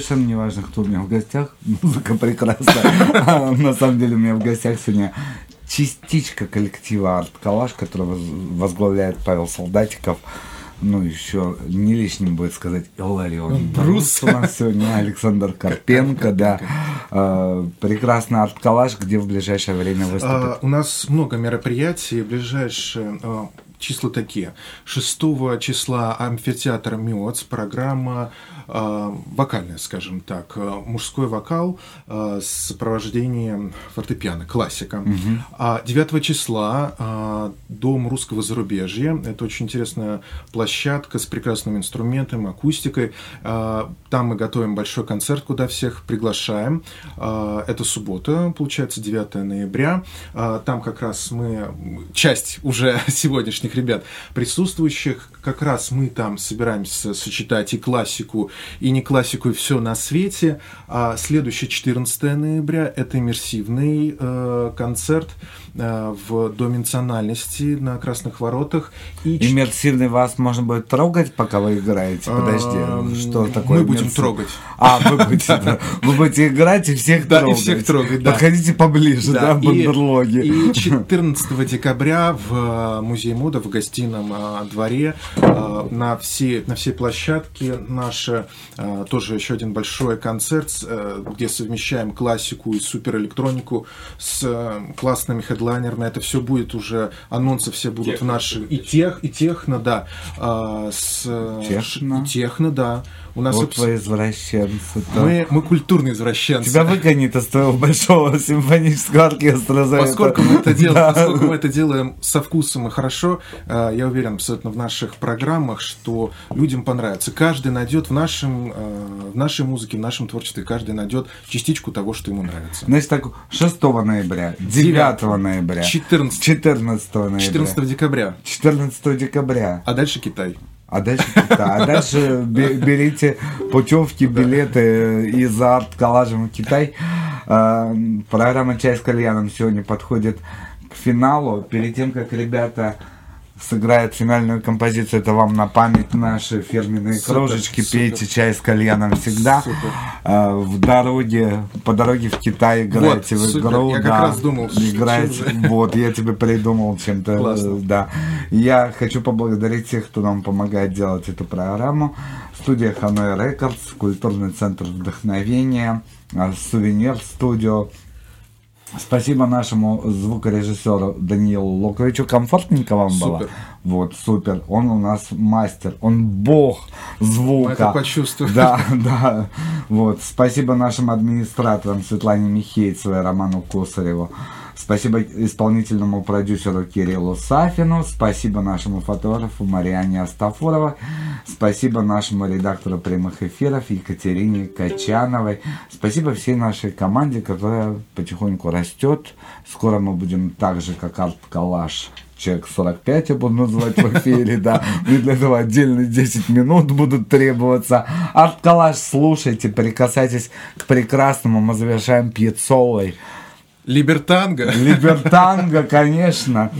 совершенно не важно, кто у меня в гостях. Музыка прекрасная. А, На самом деле у меня в гостях сегодня частичка коллектива Арт Калаш, который воз- возглавляет Павел Солдатиков. Ну, еще не лишним будет сказать Иларион Брус. У нас сегодня Александр Карпенко, да. А, Прекрасный Арт Калаш, где в ближайшее время А, выступит. у нас много мероприятий. Ближайшие числа такие. 6 числа амфитеатр МИОЦ, программа э, вокальное, скажем так, э, мужской вокал э, с сопровождением фортепиано, классика. Мгм. А 9 числа Дом русского зарубежья. Это очень интересная площадка с прекрасным инструментом, акустикой. Там мы готовим большой концерт, куда всех приглашаем. Это суббота, получается, 9 ноября. Там как раз мы, часть уже сегодняшних ребят присутствующих, как раз мы там собираемся сочетать и классику, и не классику, и все на свете. А следующее 14 ноября – это иммерсивный э, концерт э, в Доме национальности на Красных Воротах. И Иммерсивный вас можно будет трогать, пока вы играете? Подожди, Эм, что такое мы будем иммерсив? трогать. А, вы будете, да. вы будете играть и всех Да, и трогать. всех трогать, да. Подходите поближе, да, и- бандерлоги. И 14 декабря в э, Музее моды в гостином э, дворе э, на все, на всей площадке наше э, тоже еще один большой концерт, э, где совмещаем классику и суперэлектронику с э, классными хедлайнерами. Это все будет уже, анонсы все будут в наших... И тех, и техно, да. э, с, Техно? И техно, да. У нас вот вы извращенцы. мы, мы культурные извращенцы. Тебя выгонит из твоего большого симфонического оркестра за Поскольку это. мы это делаем, Да. поскольку мы это делаем со вкусом и хорошо, э, я уверен абсолютно в наших программах, что людям понравится. Каждый найдет в нашем, э, в нашей музыке, в нашем творчестве, каждый найдет частичку того, что ему нравится. Значит, так, 6 ноября, 9 ноября, 14, 14 ноября, 14 декабря, 14 декабря. а дальше Китай. А дальше Китай. А дальше бе- берите путевки, билеты и за арт-коллажем в Китай. А, Программа «Чай с кальяном» сегодня подходит к финалу. Перед тем, как ребята сыграют финальную композицию, это вам на память наши фирменные Супер, кружечки. супер. Пейте чай с кальяном всегда. А, В дороге, по дороге в Китай играете Вот, в супер. игру. Я как да. раз думал, что- играете. же. Вот, я тебе придумал чем-то. Классно. э, Да. Я хочу поблагодарить всех, кто нам помогает делать эту программу. Студия Ханой Рекордс, культурный центр вдохновения, а, сувенир студио. Спасибо нашему звукорежиссеру Даниилу Луковичу. Комфортненько вам было? Супер. Вот, супер. Он у нас мастер, он бог звука. Мы это почувствовали. Да, да. Вот. Спасибо нашим администраторам Светлане Михейцевой и Роману Косареву. Спасибо исполнительному продюсеру Кириллу Сафину. Спасибо нашему фотографу Мариане Астафуровой. Спасибо нашему редактору прямых эфиров Екатерине Качановой. Спасибо всей нашей команде, которая потихоньку растет. Скоро мы будем так же, как Арт Калаш. Человек 45 я буду называть в эфире, да. Мне для этого отдельные 10 минут будут требоваться. Арт Калаш слушайте, прикасайтесь к прекрасному. Мы завершаем пьецовой. Либертанго. Либертанго, конечно.